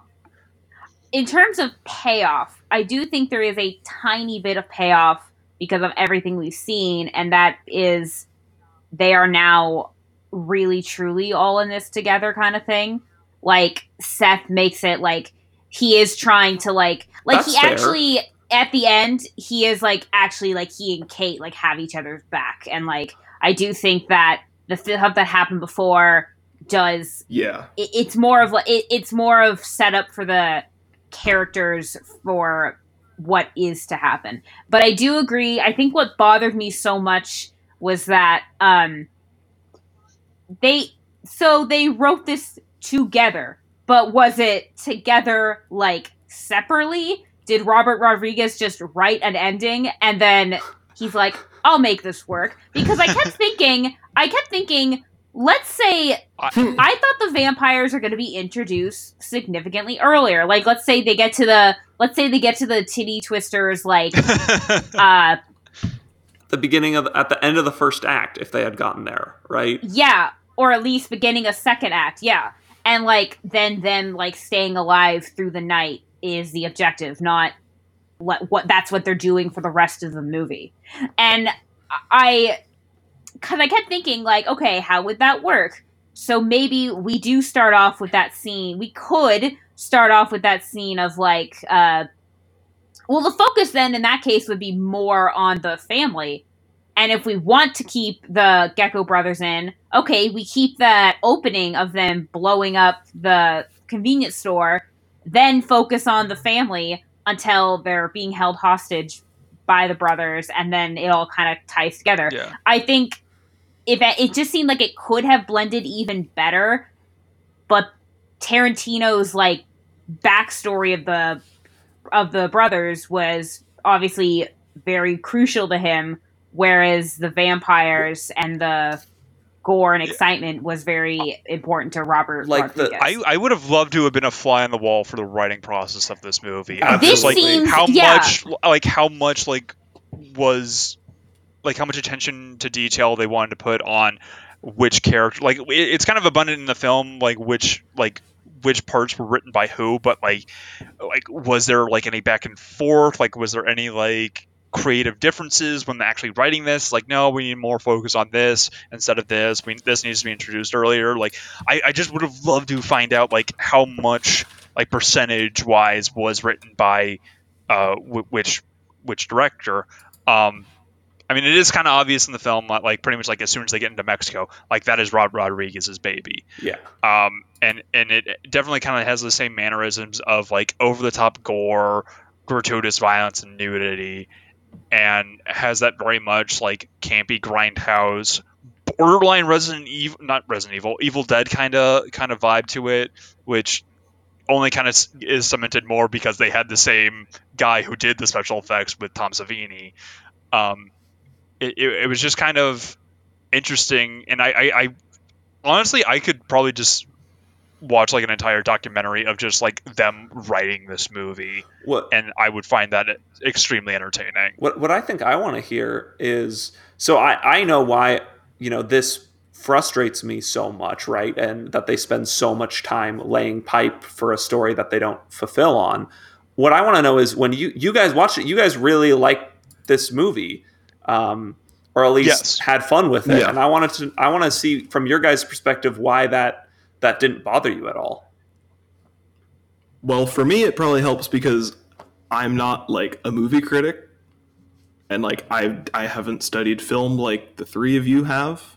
in terms of payoff, I do think there is a tiny bit of payoff because of everything we've seen, and that is they are now really truly all in this together kind of thing. Like Seth makes it like he is trying to like like That's he fair. actually at the end he is like actually like he and Kate like have each other's back. And like I do think that the stuff that happened before does Yeah. it, it's more of like it, it's more of setup for the characters for what is to happen. But i do agree i think what bothered me so much was that um they so they wrote this together but was it together like separately did robert rodriguez just write an ending and then he's like i'll make this work because i kept thinking i kept thinking let's say I thought the vampires are going to be introduced significantly earlier. Like, let's say they get to the, let's say they get to the titty twisters, like, uh, The beginning of at the end of the first act, if they had gotten there, right? yeah, or at least beginning a second act, yeah, and like then them like staying alive through the night is the objective, not what what that's what they're doing for the rest of the movie, and I, because I kept thinking like, okay, how would that work? So maybe we do start off with that scene. We could start off with that scene of like, uh, well, the focus then in that case would be more on the family. And if we want to keep the Gecko brothers in, okay, we keep that opening of them blowing up the convenience store, then focus on the family until they're being held hostage by the brothers, and then it all kind of ties together. yeah. I think if it, it just seemed like it could have blended even better, but Tarantino's like backstory of the of the brothers was obviously very crucial to him, whereas the vampires and the gore and excitement was very important to Robert Like the- I, I would have loved to have been a fly on the wall for the writing process of this movie. Of This just like seems- how yeah. much like how much like was like how much attention to detail they wanted to put on which character like it, it's kind of abundant in the film like which like which parts were written by who but like like was there like any back and forth like was there any like creative differences when actually writing this like no we need more focus on this instead of this we this needs to be introduced earlier like i, I just would have loved to find out like how much like percentage wise was written by uh wh- which which director um I mean, it is kind of obvious in the film, like pretty much like as soon as they get into Mexico, like that is Rod Rodriguez's baby. Yeah. Um, and and it definitely kind of has the same mannerisms of like over the top gore, gratuitous violence and nudity, and has that very much like campy grindhouse, borderline Resident Evil, not Resident Evil, Evil Dead kind of kind of vibe to it, which only kind of is cemented more because they had the same guy who did the special effects with Tom Savini. Um, it, it, it was just kind of interesting, and I, I, I honestly I could probably just watch like an entire documentary of just like them writing this movie, What and I would find that extremely entertaining. What what I think I want to hear is so I I know why you know, this frustrates me so much, right? And that they spend so much time laying pipe for a story that they don't fulfill on. What I want to know is when you you guys watched it, you guys really like this movie, um, or at least Yes. had fun with it. Yeah. And I wanted to I want to see from your guys' perspective why that that didn't bother you at all. Well, for me, it probably helps because I'm not like a movie critic, and like I I haven't studied film like the three of you have.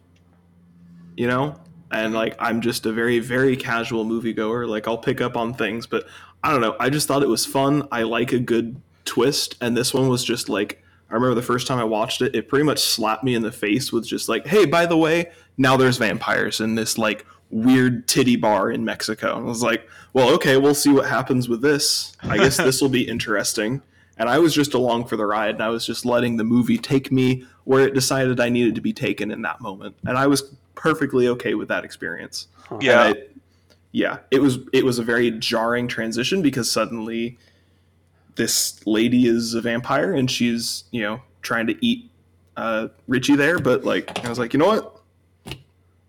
You know, and like I'm just a very very casual moviegoer. Like I'll pick up on things, but I don't know. I just thought it was fun. I like a good twist, and this one was just like I remember the first time I watched it. It pretty much slapped me in the face with just like, hey, by the way, now there's vampires in this like weird titty bar in Mexico. And I was like, well, okay, we'll see what happens with this. I guess this will be interesting. And I was just along for the ride, and I was just letting the movie take me where it decided I needed to be taken in that moment. And I was perfectly okay with that experience. Yeah. And I- yeah, it was it was a very jarring transition because suddenly this lady is a vampire and she's you know trying to eat uh, Richie there, but like I was like, you know what?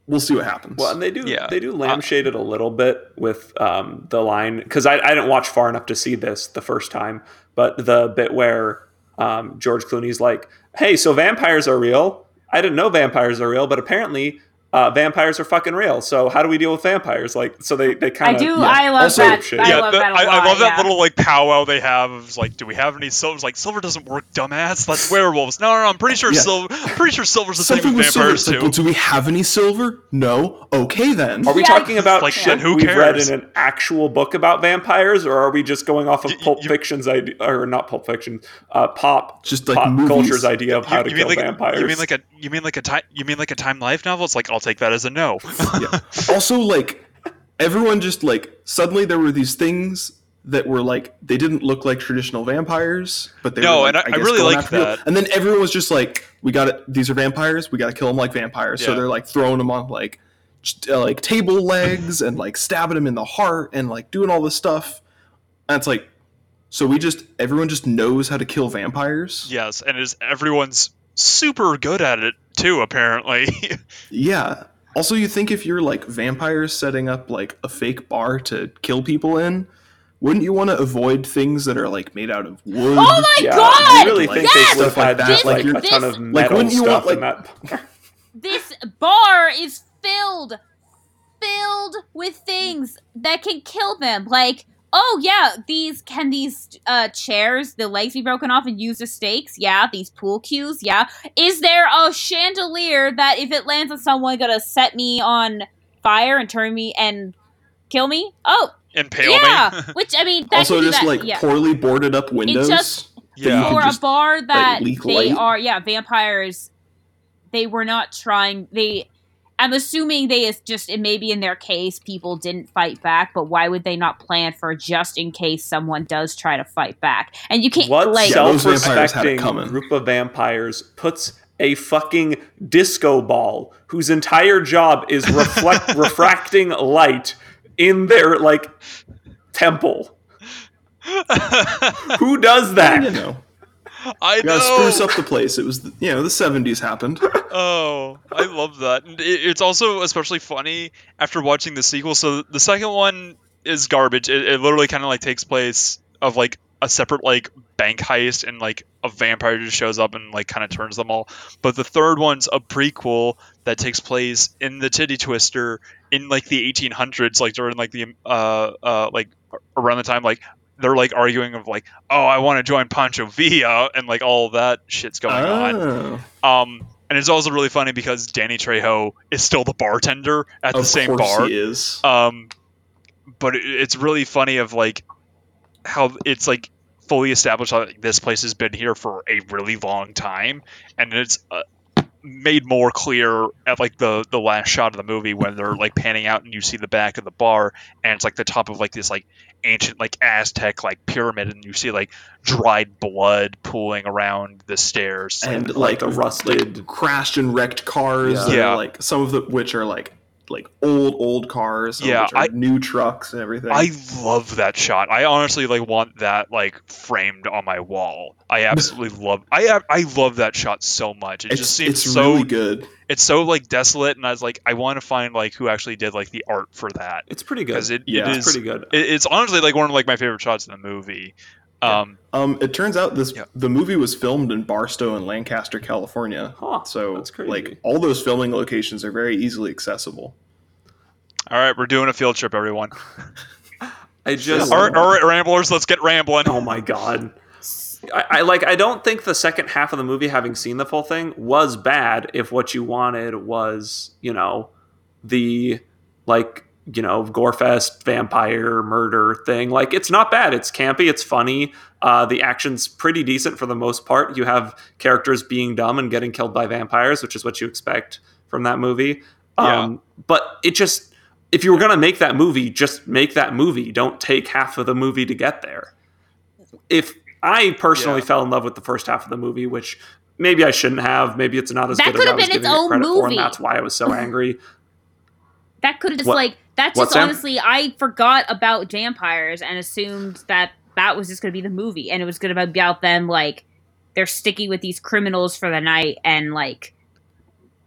We'll see what happens. Well, and they do Yeah. they do lampshade it a little bit with um, the line because I, I didn't watch far enough to see this the first time, but the bit where um, George Clooney's like, "Hey, so vampires are real? I didn't know vampires are real, but apparently." Uh, vampires are fucking real. So how do we deal with vampires? Like, so they they kind of I do. yeah. I love Also- that. Shit. I yeah, love the- that a I, lot. I love that yeah. little like powwow they have. Of, like, do we have any silvers? Like, silver doesn't work, dumbass. That's werewolves. No, no, no. I'm pretty sure Yeah. silver. Pretty sure silver's the Something same with with silver. vampires like, too. well, do we have any silver? No. Okay then. Are we Yeah. talking about Like, shit then who we've read in an actual book about vampires, or are we just going off of You- Pulp you- Fiction's idea, or not Pulp Fiction, uh, pop Just like pop movies. culture's idea of how you, to you kill mean like vampires? you mean like a you mean like a time you mean like a time life novel? It's like I'll take that as a no. yeah. Also, like everyone just like suddenly there were these things that were like they didn't look like traditional vampires, but they No, were. Like, and I- I really liked after people. that. And then everyone was just like, "We got it. These are vampires. We got to kill them like vampires." So they're like throwing them on like uh, like table legs and like stabbing them in the heart and like doing all this stuff. And it's like, so we just everyone just knows how to kill vampires. yes, and is everyone's super good at it too. Apparently. Yeah. Also, you think if you're like vampires setting up like a fake bar to kill people in, wouldn't you want to avoid things that are like made out of wood? Oh my yeah, God! I really Like, think yes! they would have stuff like that, just, like like, you're- a ton of metal wouldn't you stuff want, in that. this bar is filled filled with things that can kill them like oh yeah these can these uh chairs the legs be broken off and used as stakes yeah these pool cues yeah is there a chandelier that if it lands on someone gonna set me on fire and turn me and kill me oh Impale me? yeah me. which i mean that also, just that, like yeah. poorly boarded up windows. just- yeah. could for a bar that leak they light. are yeah vampires they were not trying they i'm assuming they is just it maybe in their case people didn't fight back but why would they not plan for just in case someone does try to fight back and you can't What like Yeah, those vampires had it self-respecting group of vampires puts a fucking disco ball whose entire job is reflect refracting light in their like temple? Who does that? you know, I you gotta know. spruce up the place. It was, the, you know, the '70s happened. Oh, I love that. And it, it's also especially funny after watching the sequel. So the second one is garbage. It, it literally kind of like takes place of like a separate like bank heist and like a vampire just shows up and like kind of turns them all. But the third one's a prequel that takes place in the Titty Twister in like the 1800s, like during like the uh uh like around the time like they're like arguing of like oh I want to join Pancho Villa and like all that shit's going on. Oh. Um, and it's also really funny because Danny Trejo is still the bartender at the Of same course bar. he is. Um, but it, it's really funny of like how it's like fully established that like, this place has been here for a really long time, and it's uh, made more clear at like the the last shot of the movie when they're like panning out and you see the back of the bar, and it's like the top of like this like ancient like Aztec like pyramid, and you see like dried blood pooling around the stairs. and like like the rusted- crashed and wrecked cars. Yeah. that are, Yeah. like some of the which are like like old old cars, some Yeah, which are I- new trucks and everything. I love that shot. I honestly like want that like framed on my wall. I absolutely love. I I love that shot so much. It it's, just seems it's so. really good. It's so like desolate, and I was like, I want to find like who actually did like the art for that It's pretty good. because it, Yeah. it it's pretty good. It, it's honestly like one of like my favorite shots in the movie. Um, Um, it turns out this Yeah. the movie was filmed in Barstow and Lancaster, California. Huh, So that's crazy. like all those filming locations are very easily accessible. all right, we're doing a field trip, everyone. I just All right, all right, ramblers, let's get rambling. Oh my god. I, I like I don't think the second half of the movie, having seen the full thing, was bad if what you wanted was, you know, the like, you know, Gorefest vampire murder thing. Like it's not bad. It's campy, it's funny. Uh, the action's pretty decent for the most part. You have characters being dumb and getting killed by vampires, which is what you expect from that movie. Um, but it just if you were gonna make that movie, just make that movie. Don't take half of the movie to get there. If I personally Yeah. fell in love with the first half of the movie, which maybe I shouldn't have, maybe it's not as That good as could I have was been its giving it own credit for, movie. and that's why I was so angry. That could have just What- like that's what, just Sam? honestly I forgot about vampires and assumed that that was just going to be the movie and it was going to be about them like they're sticky with these criminals for the night and like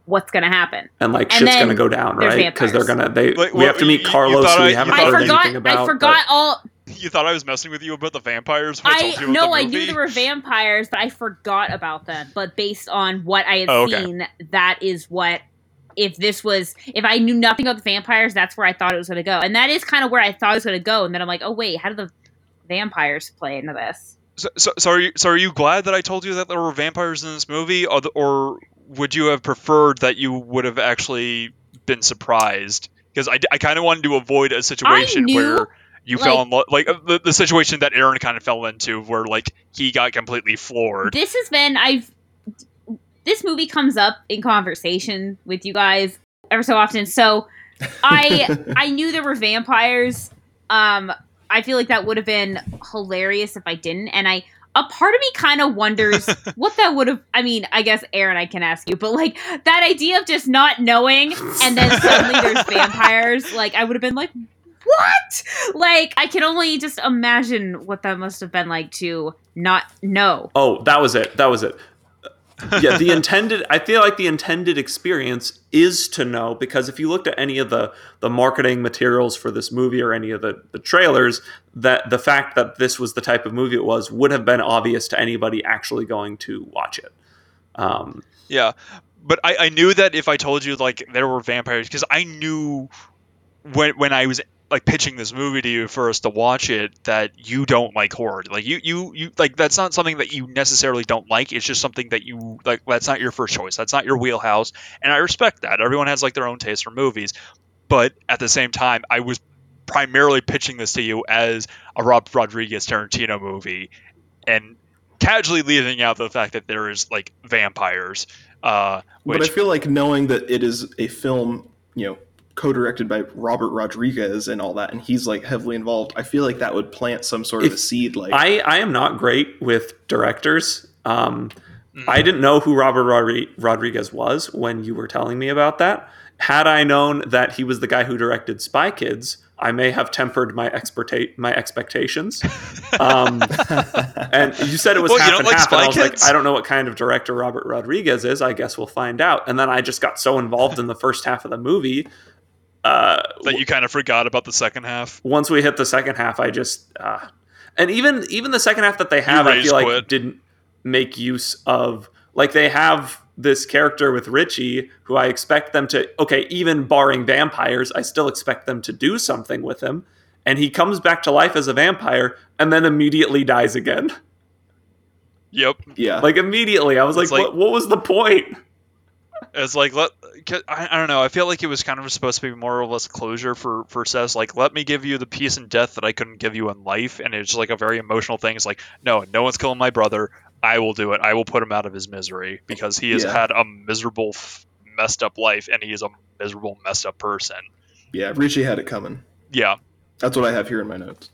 what's going to happen. and like And shit's gonna go down, right? Because they're gonna they Like, we what- have to meet you- you Carlos, thought who I- we haven't I heard forgot anything about. I forgot all You thought I was messing with you about the vampires? When I, told I you no, the I knew there were vampires, but I forgot about them. But based on what I had Oh, okay. seen, that is what. If this was, if I knew nothing about the vampires, that's where I thought it was going to go, and that is kind of where I thought it was going to go. And then I'm like, oh wait, how do the vampires play into this? So, so, so, are you, so are you glad that I told you that there were vampires in this movie, or, the, or would you have preferred that you would have actually been surprised? Because I, I kind of wanted to avoid a situation knew, where you fell in love, like the, the situation that Aaron kind of fell into, where like he got completely floored. This has been I've. This movie comes up in conversation with you guys ever so often, so I I knew there were vampires. Um, I feel like that would have been hilarious if I didn't, and I a part of me kind of wonders what that would have. I mean, I guess Aaron, I can ask you, but like that idea of just not knowing, and then suddenly there's vampires. Like I would have been like, what? Like I can only just imagine what that must have been like to not know. Oh, that was it. That was it. Yeah, the intended I feel like the intended experience is to know because if you looked at any of the the marketing materials for this movie or any of the the trailers that the fact that this was the type of movie it was would have been obvious to anybody actually going to watch it. Um, Yeah, but I, I knew that if I told you like there were vampires, because I knew when when I was like pitching this movie to you for us to watch it that you don't like horror. Like you you you like that's not something that you necessarily don't like. It's just something that you like. That's not your first choice. That's not your wheelhouse, and I respect that. Everyone has like their own taste for movies, but at the same time, I was primarily pitching this to you as a Rob Rodriguez Tarantino movie, and casually leaving out the fact that there is like vampires. Uh, which but I feel like knowing that it is a film, you know, co-directed by Robert Rodriguez and all that, and he's like heavily involved. I feel like that would plant some sort of a seed. Like, I I am not great with directors. Um, Mm. I didn't know who Robert Rodri- Rodriguez was when you were telling me about that. Had I known that he was the guy who directed Spy Kids, I may have tempered my experta- my expectations. Um, and you said it was Well, you half don't and like half, and I was Kids? like, I don't know what kind of director Robert Rodriguez is. I guess we'll find out. And then I just got so involved in the first half of the movie. Uh, that you kind of forgot about the second half. once we hit the second half, I just uh, and even even the second half that they have, I rage feel like quit. didn't make use of like they have this character with Richie who I expect them to okay, even barring vampires, I still expect them to do something with him. And he comes back to life as a vampire and then immediately dies again. Yep. yeah, Like immediately. I was like, like- what, what was the point? It's like let I, I don't know. I feel like it was kind of supposed to be more or less closure for for Seth. Like let me give you the peace and death that I couldn't give you in life, and it's like a very emotional thing. It's like no, no one's killing my brother. I will do it. I will put him out of his misery because he has Yeah. had a miserable, f- messed up life, and he is a miserable, messed up person. yeah, Richie had it coming. Yeah. That's what I have here in my notes.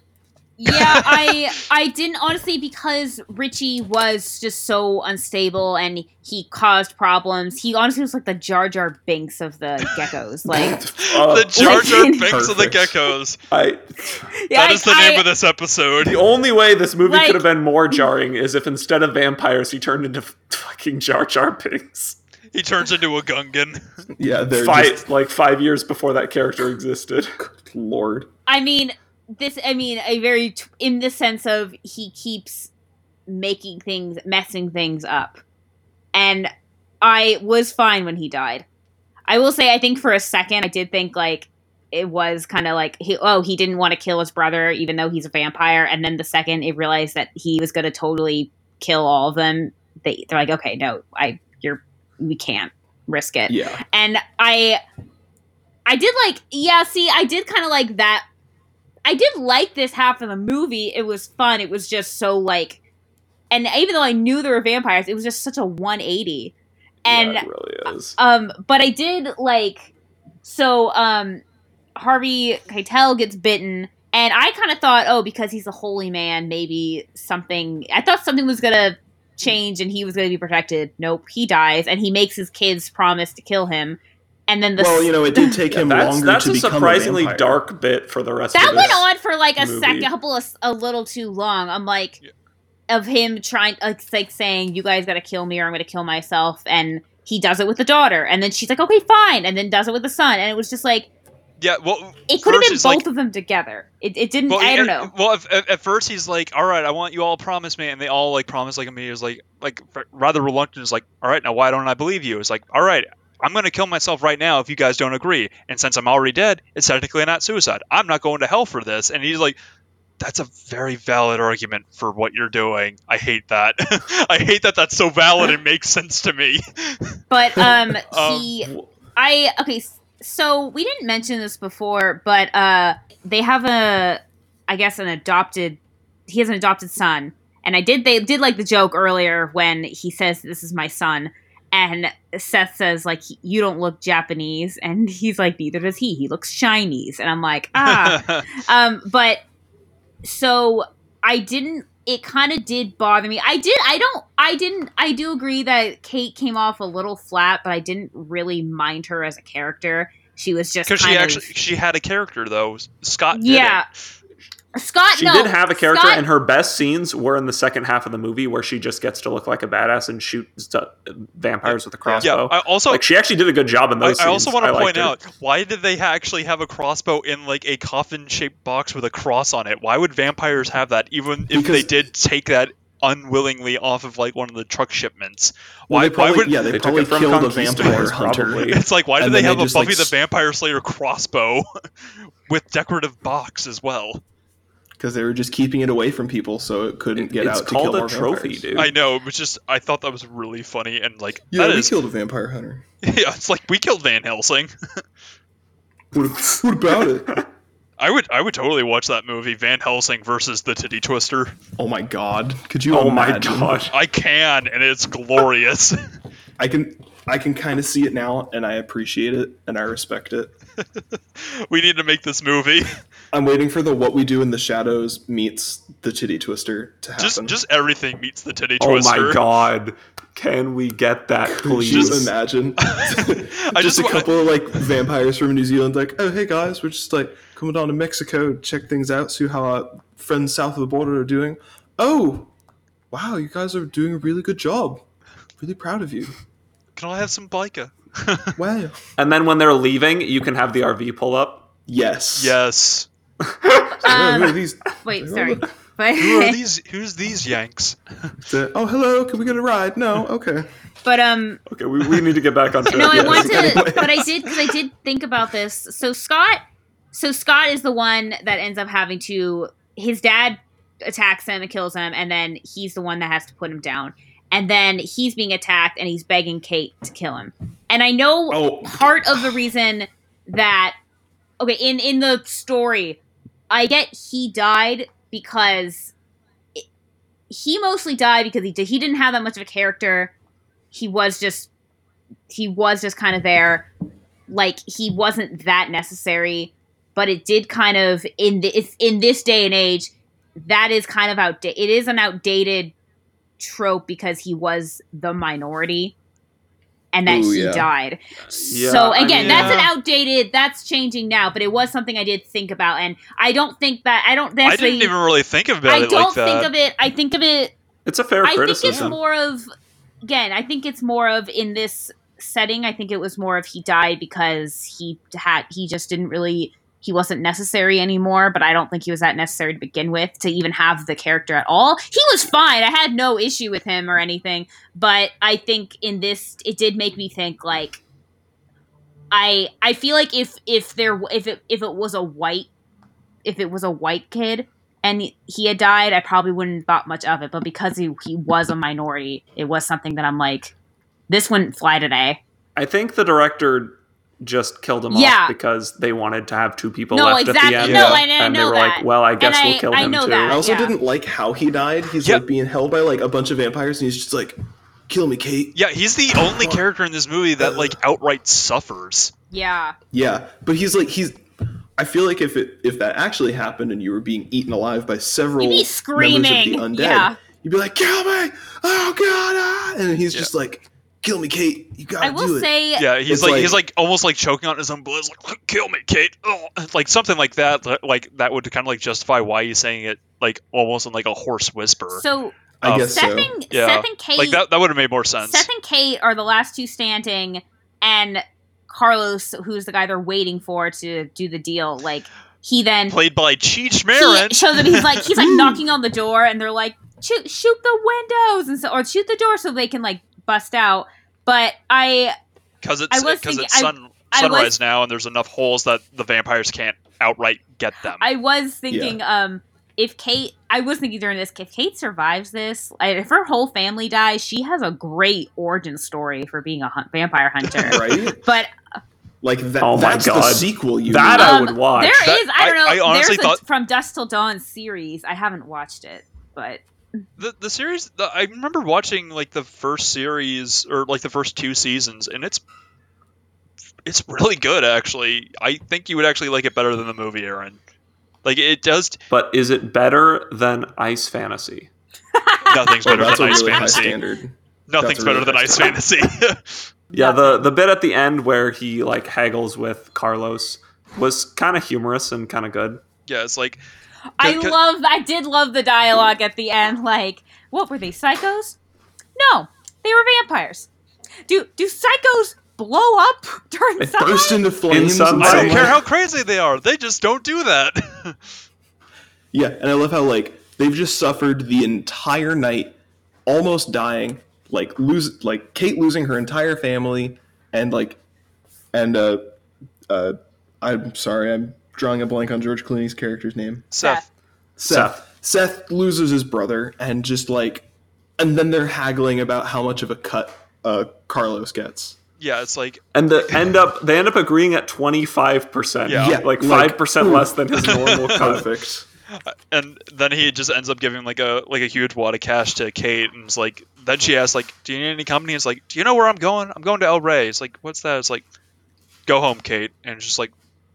Yeah, I I didn't honestly because Richie was just so unstable and he caused problems. He honestly was like the Jar Jar Binks of the geckos. Like the uh, Jar Jar Like- Binks of the geckos. I, yeah, That is the I- name of this episode. the only way this movie Like- could have been more jarring is if instead of vampires, he turned into fucking Jar Jar Binks. He turns into a Gungan. Yeah, they're Five, just like five years before that character existed. Lord. I mean, this. I mean, a very t- in the sense of he keeps making things, messing things up, and I was fine when he died. I will say, I think for a second, I did think like it was kind of like he, oh, he didn't want to kill his brother, even though he's a vampire, and then the second it realized that he was going to totally kill all of them, they they're like, okay, no, I, you're, we can't risk it Yeah. and I I did like yeah, see, I did kind of like that. I did like this half of the movie. It was fun. It was just so like and even though I knew there were vampires, it was just such a 180. And yeah, it really is. um but I did like so um Harvey Keitel gets bitten and I kind of thought, oh, because he's a holy man, maybe something I thought something was going to change and he was going to be protected. Nope, he dies and he makes his kids promise to kill him. And then the Well, you know, it did take Yeah, him that's longer that's to a become surprisingly a dark bit for the rest that of went on for like a movie. second, a couple of a little too long. I'm like, Yeah. of him trying, uh, like, like saying, "You guys got to kill me, or I'm going to kill myself," and he does it with the daughter, and then she's like, "Okay, fine," and then does it with the son, and it was just like Yeah, well, it could have been both like- of them together. It, it didn't. Well, I don't know. Well, if, at, at first he's like, "All right, I want you all to promise me," and they all like promise like me. Is like, like rather reluctant. Is like, "All right, now why don't I believe you?" It's like, "All right, I'm gonna kill myself right now if you guys don't agree." And since I'm already dead, it's technically not suicide. I'm not going to hell for this. And he's like, "That's a very valid argument for what you're doing. I hate that. I hate that. That's so valid. It makes sense to me." But um, Um, he, I okay. So we didn't mention this before, but uh, they have a, I guess, an adopted. He has an adopted son, and I did. They did like the joke earlier when he says, "This is my son." And Seth says, like, you don't look Japanese. And he's like, neither does he. He looks Chinese. And I'm like, ah. um, but so I didn't. It kind of did bother me. I did. I don't. I didn't. I do agree that Kate came off a little flat, but I didn't really mind her as a character. She was just Because she of, actually she had a character though. Scott. Didn't. Yeah. Scott. She no, did have a character, Scott- and her best scenes were in the second half of the movie, where she just gets to look like a badass and shoot stu- vampires with a Yeah. crossbow. I also like she actually did a good job in I, those. I also want to point her. out why did they ha- actually have a crossbow in like a coffin-shaped box with a cross on it? Why would vampires have that, even if they did take that unwillingly off of like one of the truck shipments? Well, Why? they probably, why would? yeah, they, They probably it killed a vampire hunter. probably. It's like why do And they have they a Buffy like, the Vampire Slayer crossbow with decorative box as well? Because they were just keeping it away from people so it couldn't get it's out to kill called a more trophy, vampires. dude. I know it was just I thought that was really funny and like Yeah, that we is killed a vampire hunter. yeah it's like we killed Van Helsing. What, what about it? I would I would totally watch that movie Van Helsing versus the Titty Twister. Oh my god! Could you oh my imagine? god! I can and it's glorious. I can I can kind of see it now, and I appreciate it, and I respect it. we need to make this movie. I'm waiting for the "What We Do in the Shadows" meets the Titty Twister to happen. Just just everything meets the Titty twister. Oh my god! Can we get that, please? you imagine? Just, just a couple of like vampires from New Zealand, like, oh hey guys, we're just like coming down to Mexico, check things out, see how our friends south of the border are doing. Oh, wow, you guys are doing a really good job. Really proud of you. Can I have some biker? Wow. And then when they're leaving, you can have the RV pull up. Yes. yes. Who are Um, these? wait, sorry. But Who are these? Who's these Yanks? The- oh, hello. Can we get a ride? No. Okay. but um, Okay, we, we need to get back on track. no, I Yes. want to, Anyway. but I did because I did think about this. So Scott, so Scott is the one that ends up having to. His dad attacks him and kills him, and then he's the one that has to put him down. And then he's being attacked, and he's begging Kate to kill him. And I know Oh, part of the reason that okay in in the story i get he died because it, he mostly died because he did he didn't have that much of a character he was just he was just kind of there like he wasn't that necessary but it did kind of in this in this day and age that is kind of outdated. It is an outdated trope because he was the minority and that Ooh, he yeah. died. Yeah, so I again, mean- that's an uh, outdated. That's changing now, but it was something I did think about, and I don't think that I don't I didn't even really think about I it I don't like that. think of it. I think of it. It's a fair I think it's more of. Again, I think it's more of in this setting. I think it was more of he died because he had he just didn't really he wasn't necessary anymore. But I don't think he was that necessary to begin with to even have the character at all. He was fine. I had no issue with him or anything. But I think in this, it did make me think like. I I feel like if if there if it if it was a white if it was a white kid and he had died, I probably wouldn't have thought much of it. But because he he was a minority, it was something that I'm like, this wouldn't fly today. I think the director just killed him Yeah. off because they wanted to have two people No, left exactly. at the end. No, I- I and they know were that. like, well, I guess And we'll I- kill I him too. that. I also yeah. didn't like how he died. He's Yeah. like being held by like a bunch of vampires, and he's just like, "Kill me, Kate." Yeah, he's the only character in this movie that like outright suffers. Yeah, Yeah, but he's like he's. I feel like if it if that actually happened and you were being eaten alive by several You'd be members of the undead, yeah. you'd be like, "Kill me! Oh god!" ah," And he's Yeah. just like, "Kill me, Kate! You gotta I do will it." say, Yeah, he's It's like, like- he's like almost like choking on his own blood. He's like, "Kill me, Kate!" Oh, like something like that. Like that would kind of like justify why he's saying it like almost in like a hoarse whisper. so I um, guess Seth so. and Yeah. Seth and Kate, like that, that would have made more sense. Seth and Kate are the last two standing, and Carlos, who's the guy they're waiting for to do the deal, like he then Played by Cheech he Marin. shows up. He's like he's like knocking on the door, and they're like shoot shoot the windows and so or shoot the door so they can like bust out. But I because it's because it's sun I sunrise was- now, and there's enough holes that the vampires can't outright get them. I was thinking um if Kate I was thinking during this if Kate survives this like, if her whole family dies she has a great origin story for being a hunt, vampire hunter. right? But Like that. Oh my that's the God. sequel. You That need. I um, would watch. There That- is I don't know I- I honestly there's a thought- from Dusk Till Dawn series. I haven't watched it, but the the series the, I remember watching like the first series or like the first two seasons and it's it's really good actually. I think you would actually like it better than the movie, Aaron. Like it does but is it better than Ice Fantasy? nothing's better that's a than Ice really high Fantasy. standard. Nothing's That's better really than Ice standard. Fantasy. Yeah, the the bit at the end where he like haggles with Carlos was kind of humorous and kind of good. yeah, it's like I Can- can- love I did love the dialogue at the end like what were they psychos? No, they were vampires. Do do psychos blow up during They sunlight? burst into flames. sunlight. and I don't care how crazy they are. They just don't do that. Yeah, and I love how like they've just suffered the entire night, almost dying, like lose like Kate losing her entire family, and like, and uh, uh, I'm sorry, I'm drawing a blank on George Clooney's character's name. Seth. Seth. Seth loses his brother, and just like, and then they're haggling about how much of a cut uh Carlos gets. Yeah, it's like And the end up they end up agreeing at twenty five percent. Yeah. Yeah, like like, five percent less than his normal cut. Perfect. and then he just ends up giving like a like a huge wad of cash to Kate, and it's like then she asks like, "Do you need any company?" It's like, "Do you know where I'm going? I'm going to El Rey." It's like, "What's that?" It's like, "Go home, Kate," and it's just like,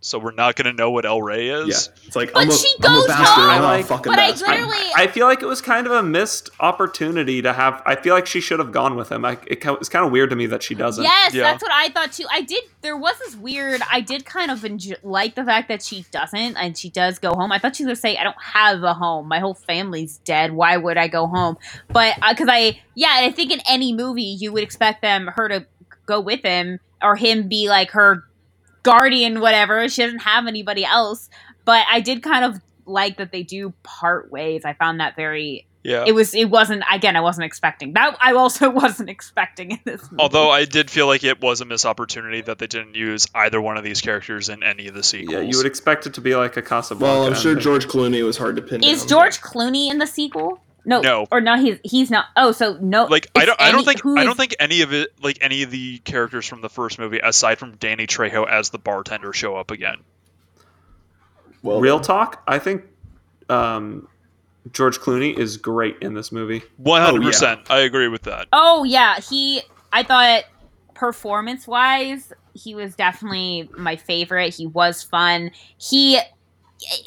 "So we're not gonna know what El Rey Yeah, is." it's like But I'm a, she I'm a goes bastard. home, I'm not a like- fucking but I literally I feel like it was kind of a missed opportunity to have. I feel like she should have gone with him. I, it, it's kind of weird to me that she doesn't. Yes, Yeah. that's what I thought too. I did. There was this weird. I did kind of enjoy, like the fact that she doesn't, and she does go home. I thought she was gonna say, "I don't have a home. My whole family's dead. Why would I go home?" But uh, because I, yeah, I think in any movie you would expect them her to go with him or him be like her guardian, whatever. She doesn't have anybody else. But I did kind of like that they do part ways. I found that very. Yeah. It was. It wasn't. Again, I wasn't expecting that. I also wasn't expecting in this. Movie. Although I did feel like it was a missed opportunity that they didn't use either one of these characters in any of the sequels. Yeah, you would expect it to be like a Casablanca. Well, I'm sure. George Clooney was hard to pin Is down. George Clooney in the sequel? No, No. or no, he's he's not. Oh, so no. like I don't I don't think I don't think any of it like any of the characters from the first movie aside from Danny Trejo as the bartender show up again. Well, Real talk, I think um, George Clooney is great in this movie. One hundred percent. I agree with that. Oh yeah, he. I thought performance wise, he was definitely my favorite. He was fun. He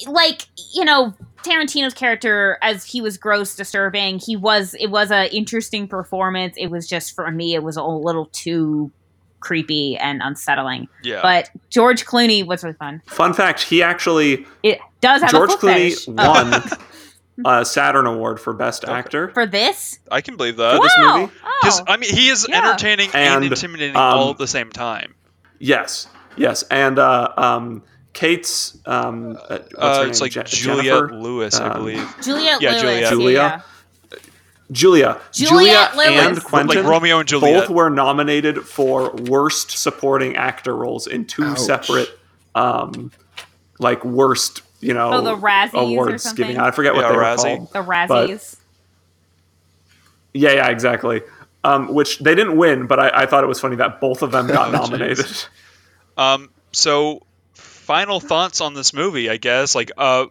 like you know Tarantino's character as he was gross disturbing he was it was an interesting performance it was just for me it was a little too creepy and unsettling Yeah. but George Clooney was really fun Fun fact: He actually it does have George a Clooney fetish. Oh, won a Saturn Award for Best Okay. Actor. for this I can believe that. For this wow movie? Because oh. I mean, he is Yeah. entertaining and, And, intimidating um, all at the same time. Yes, yes, and uh, um, Kate's um, uh, what's Uh, her it's name? like Je- Juliet Jennifer? Lewis, I Um, believe. Juliet Yeah, Lewis Juliet. Julia? yeah. Julia, Juliet Lewis. and Quentin. like Romeo and Juliet. both were nominated for worst supporting actor roles in two Ouch. separate, um, like worst, you know, Oh, the Razzies or awards something? giving out. I forget what Yeah, they were called. the Razzies Yeah, yeah, exactly. Um, which they didn't win, but I, I thought it was funny that both of them got Oh, nominated. Um, so final thoughts on this movie, I guess. Like, uh,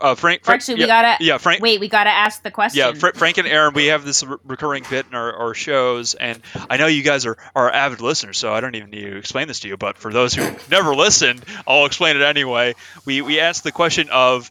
uh Frank. Frank actually yeah, we gotta yeah, Frank. wait we gotta ask the question Yeah, Fr- Frank and Aaron, we have this re- recurring bit in our, our shows, and I know you guys are, are avid listeners, so I don't even need to explain this to you. But for those who never listened, I'll explain it anyway. We we asked the question of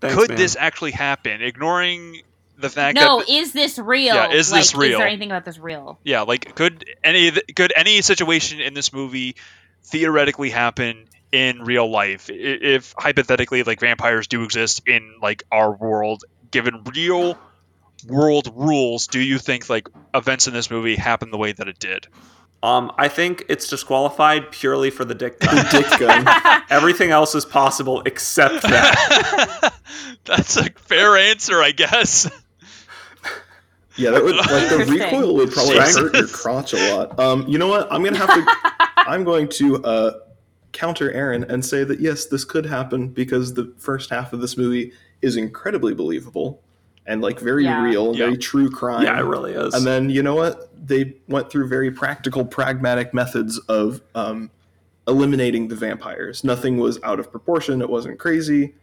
Thanks, could man. this actually happen, ignoring the fact that no that is this real Yeah, is this Like, is real? there anything about this real yeah, like could any could any situation in this movie theoretically happen in real life if hypothetically like vampires do exist in like our world given real world rules do you think like events in this movie happen the way that it did Um, I think it's disqualified purely for the dick gun. Dick gun. Everything else is possible except that. that's a fair answer i guess Yeah, that would like the recoil would probably Jesus. hurt your crotch a lot. Um, you know what? I'm gonna have to. I'm going to uh, counter Aaron and say that yes, this could happen because the first half of this movie is incredibly believable and like very Yeah. real, Yeah. very true crime. yeah, it really is. And then you know what? They went through very practical, pragmatic methods of um, eliminating the vampires. Nothing was out of proportion. It wasn't crazy.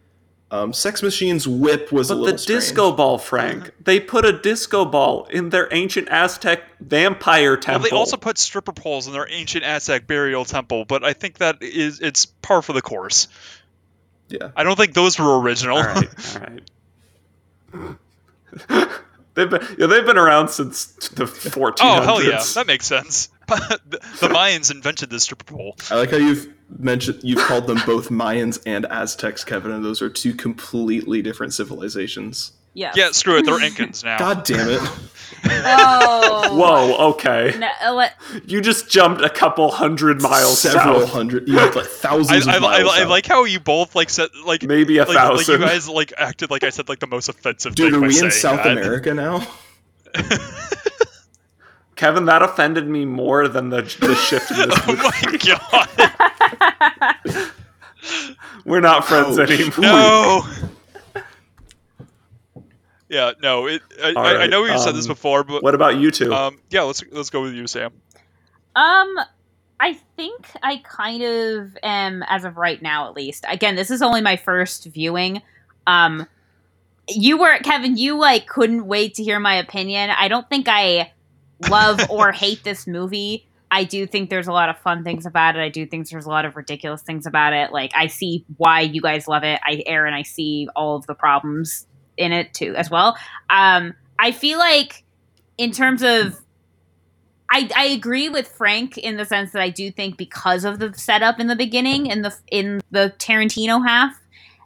Um, Sex Machine's whip was a but little the strange. disco ball, Frank. They put a disco ball in their ancient Aztec vampire well temple. they also put stripper poles in their ancient aztec burial temple but i think that is it's par for the course Yeah. i don't think those were original all right, all right. they've been yeah, they've been around since the 1400s. oh hell yeah that makes sense the, the mayans invented the stripper pole I like how you've mentioned you've called them both Mayans and Aztecs, Kevin, and those are two completely different civilizations. Yeah. Yeah, screw it. They're Incans now. God damn it! oh Whoa, okay. no, uh, let- You just jumped a couple hundred miles several south. hundred, you have like thousands I, of I, miles. I like how you both like said like Maybe a like, like you guys like acted like I said like the most offensive Dude, thing are by we in South that. America now? Kevin, that offended me more than the, the shift in this Oh my god! We're not friends Ouch. anymore. No. Yeah, no. It, I, All I, I know we've said this um, before, but What about you two? um, yeah, let's let's go with you, Sam. Um, I think I kind of am, as of right now, at least. Again, this is only my first viewing. Um, you were Kevin. You like couldn't wait to hear my opinion. I don't think I love or hate this movie. I do think there's a lot of fun things about it. I do think there's a lot of ridiculous things about it. Like I see why you guys love it. I Aaron, I see all of the problems in it too as well. Um, I feel like in terms of I, I agree with Frank in the sense that I do think because of the setup in the beginning in the in the Tarantino half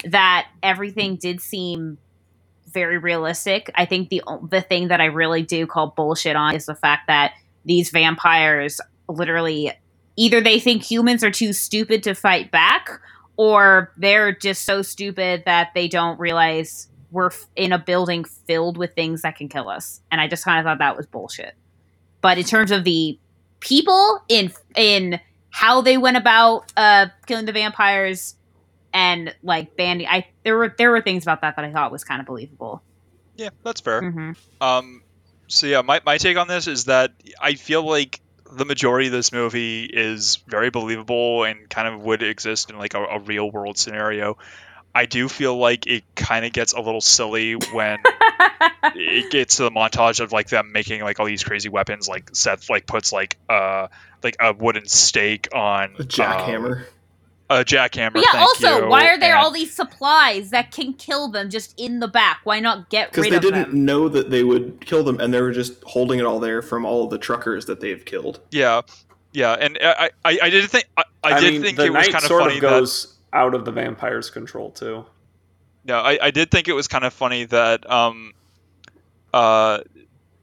that everything did seem very realistic. I think the the thing that I really do call bullshit on is the fact that these vampires literally either they think humans are too stupid to fight back or they're just so stupid that they don't realize we're in a building filled with things that can kill us. And I just kind of thought that was bullshit. But in terms of the people in in how they went about uh, killing the vampires and like bandy. I there were there were things about that that I thought was kind of believable. Yeah, that's fair. hmm Um, so yeah, my, my take on this is that I feel like the majority of this movie is very believable and kind of would exist in like a, a real world scenario. I do feel like it kind of gets a little silly when it gets to the montage of like them making like all these crazy weapons. Like Seth like puts like uh like a wooden stake on A jackhammer. Uh, a jackhammer. But yeah. thank Also, you, why are there and- all these supplies that can kill them just in the back? Why not get rid of them? Because they didn't know that they would kill them, and they were just holding it all there from all of the truckers that they've killed. Yeah, yeah, and I, I, I did think, I, I, did mean, think the it was kind of sort funny of that. goes out of the vampire's control too. No, I, I did think it was kind of funny that um, uh,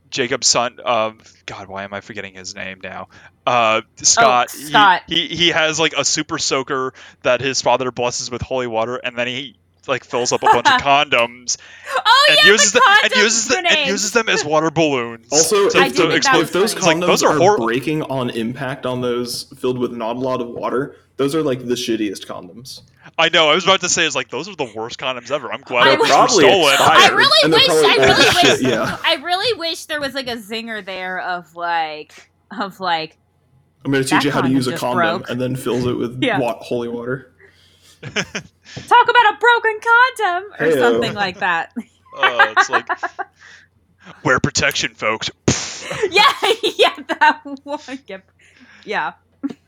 Jacob's son. Um, God, why am I forgetting his name now? Uh, Scott. he- Oh, Scott. He, he has like a super soaker that his father blesses with holy water, and then he like fills up a bunch of condoms Oh and yeah, uses the them and condom uses them and uses them as water balloons. Also, to, I if, to that explode. if those funny. It's like, condoms those are are, breaking on impact on those filled with not a lot of water, those are like the shittiest condoms. I know. I was about to say, it's like those are the worst condoms ever. I'm glad I those were probably stolen. expired. I really wish. I really wish. yeah. I really wish there was like a zinger there of like of like I'm going to teach you how to use a condom, broke. and then fills it with Yeah. wa- holy water. talk about a broken condom or Heyo. something like that. Oh, it's like wear protection, folks. yeah, yeah, that one. Yep. Yeah.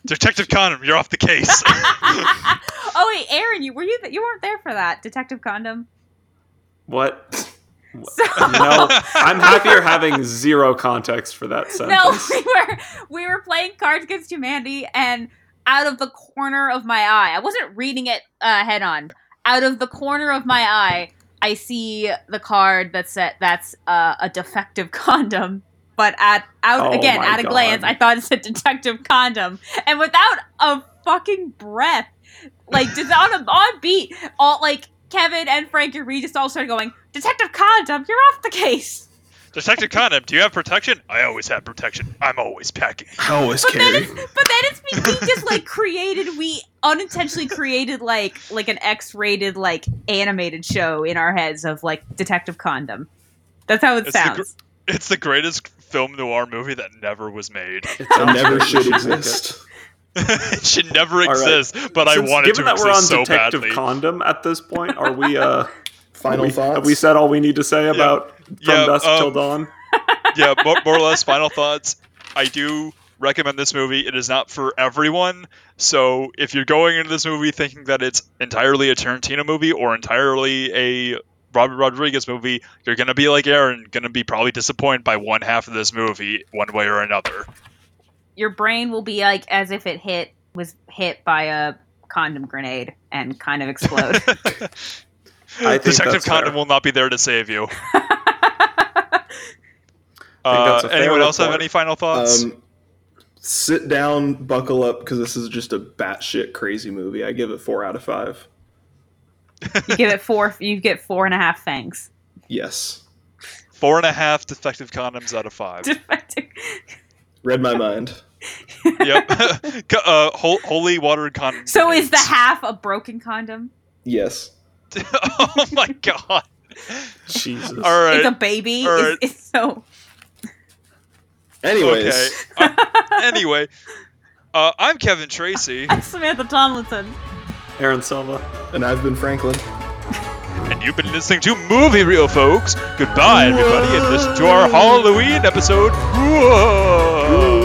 Detective Condom, you're off the case. oh wait, Aaron, you were you you weren't there for that Detective Condom. What? So, No, I'm happier having zero context for that sentence. no, sentence. we were we were playing Cards Against Humanity, and out of the corner of my eye, I wasn't reading it uh, head on. Out of the corner of my eye, I see the card that said that's uh, a defective condom. But at out Oh again at a glance, I thought it said detective condom, and without a fucking breath, like just on a on beat, all like Kevin and Frank and Reed just all started going, "Detective condom, you're off the case." Detective Condom, do you have protection? I always have protection. I'm always packing. I always But then carry. it's but then it's we, we just like created we unintentionally created like like an X-rated like animated show in our heads of like Detective Condom. That's how it It's the gr- sounds. It's the greatest film noir movie that never was made. It It never should exist. it should never right. exist, but I Since- wanted given to that exist we're on so Detective badly. Condom at this point, are we? uh Final we, thoughts? Have we said all we need to say about From Yeah, Dusk um, Till Dawn? yeah, more, more or less. Final thoughts. I do recommend this movie. It is not for everyone. So if you're going into this movie thinking that it's entirely a Tarantino movie or entirely a Robert Rodriguez movie, you're gonna be like Aaron, gonna be probably disappointed by one half of this movie, one way or another. Your brain will be like as if it hit was hit by a condom grenade and kind of explode. I think Detective that's Condom fair. will not be there to save you. Uh, anyone else have any final thoughts? Um, sit down, buckle up, because this is just a batshit crazy movie. I give it four out of five. You give it four. You get four and a half fangs. Yes, Four and a half defective condoms out of five. Defective. read my mind. yep. Uh, hol- holy water and condom. So is the half a broken condom? Yes. oh my god. Jesus. All right. It's a baby. All It's, it's so. Anyways, Okay. Uh, anyway, uh, I'm Kevin Tracy, I'm Samantha Tomlinson. Aaron Silva. and I've been Franklin. and you've been listening to Movie Reel, folks. Goodbye, everybody, and listen to our Halloween episode. Whoa!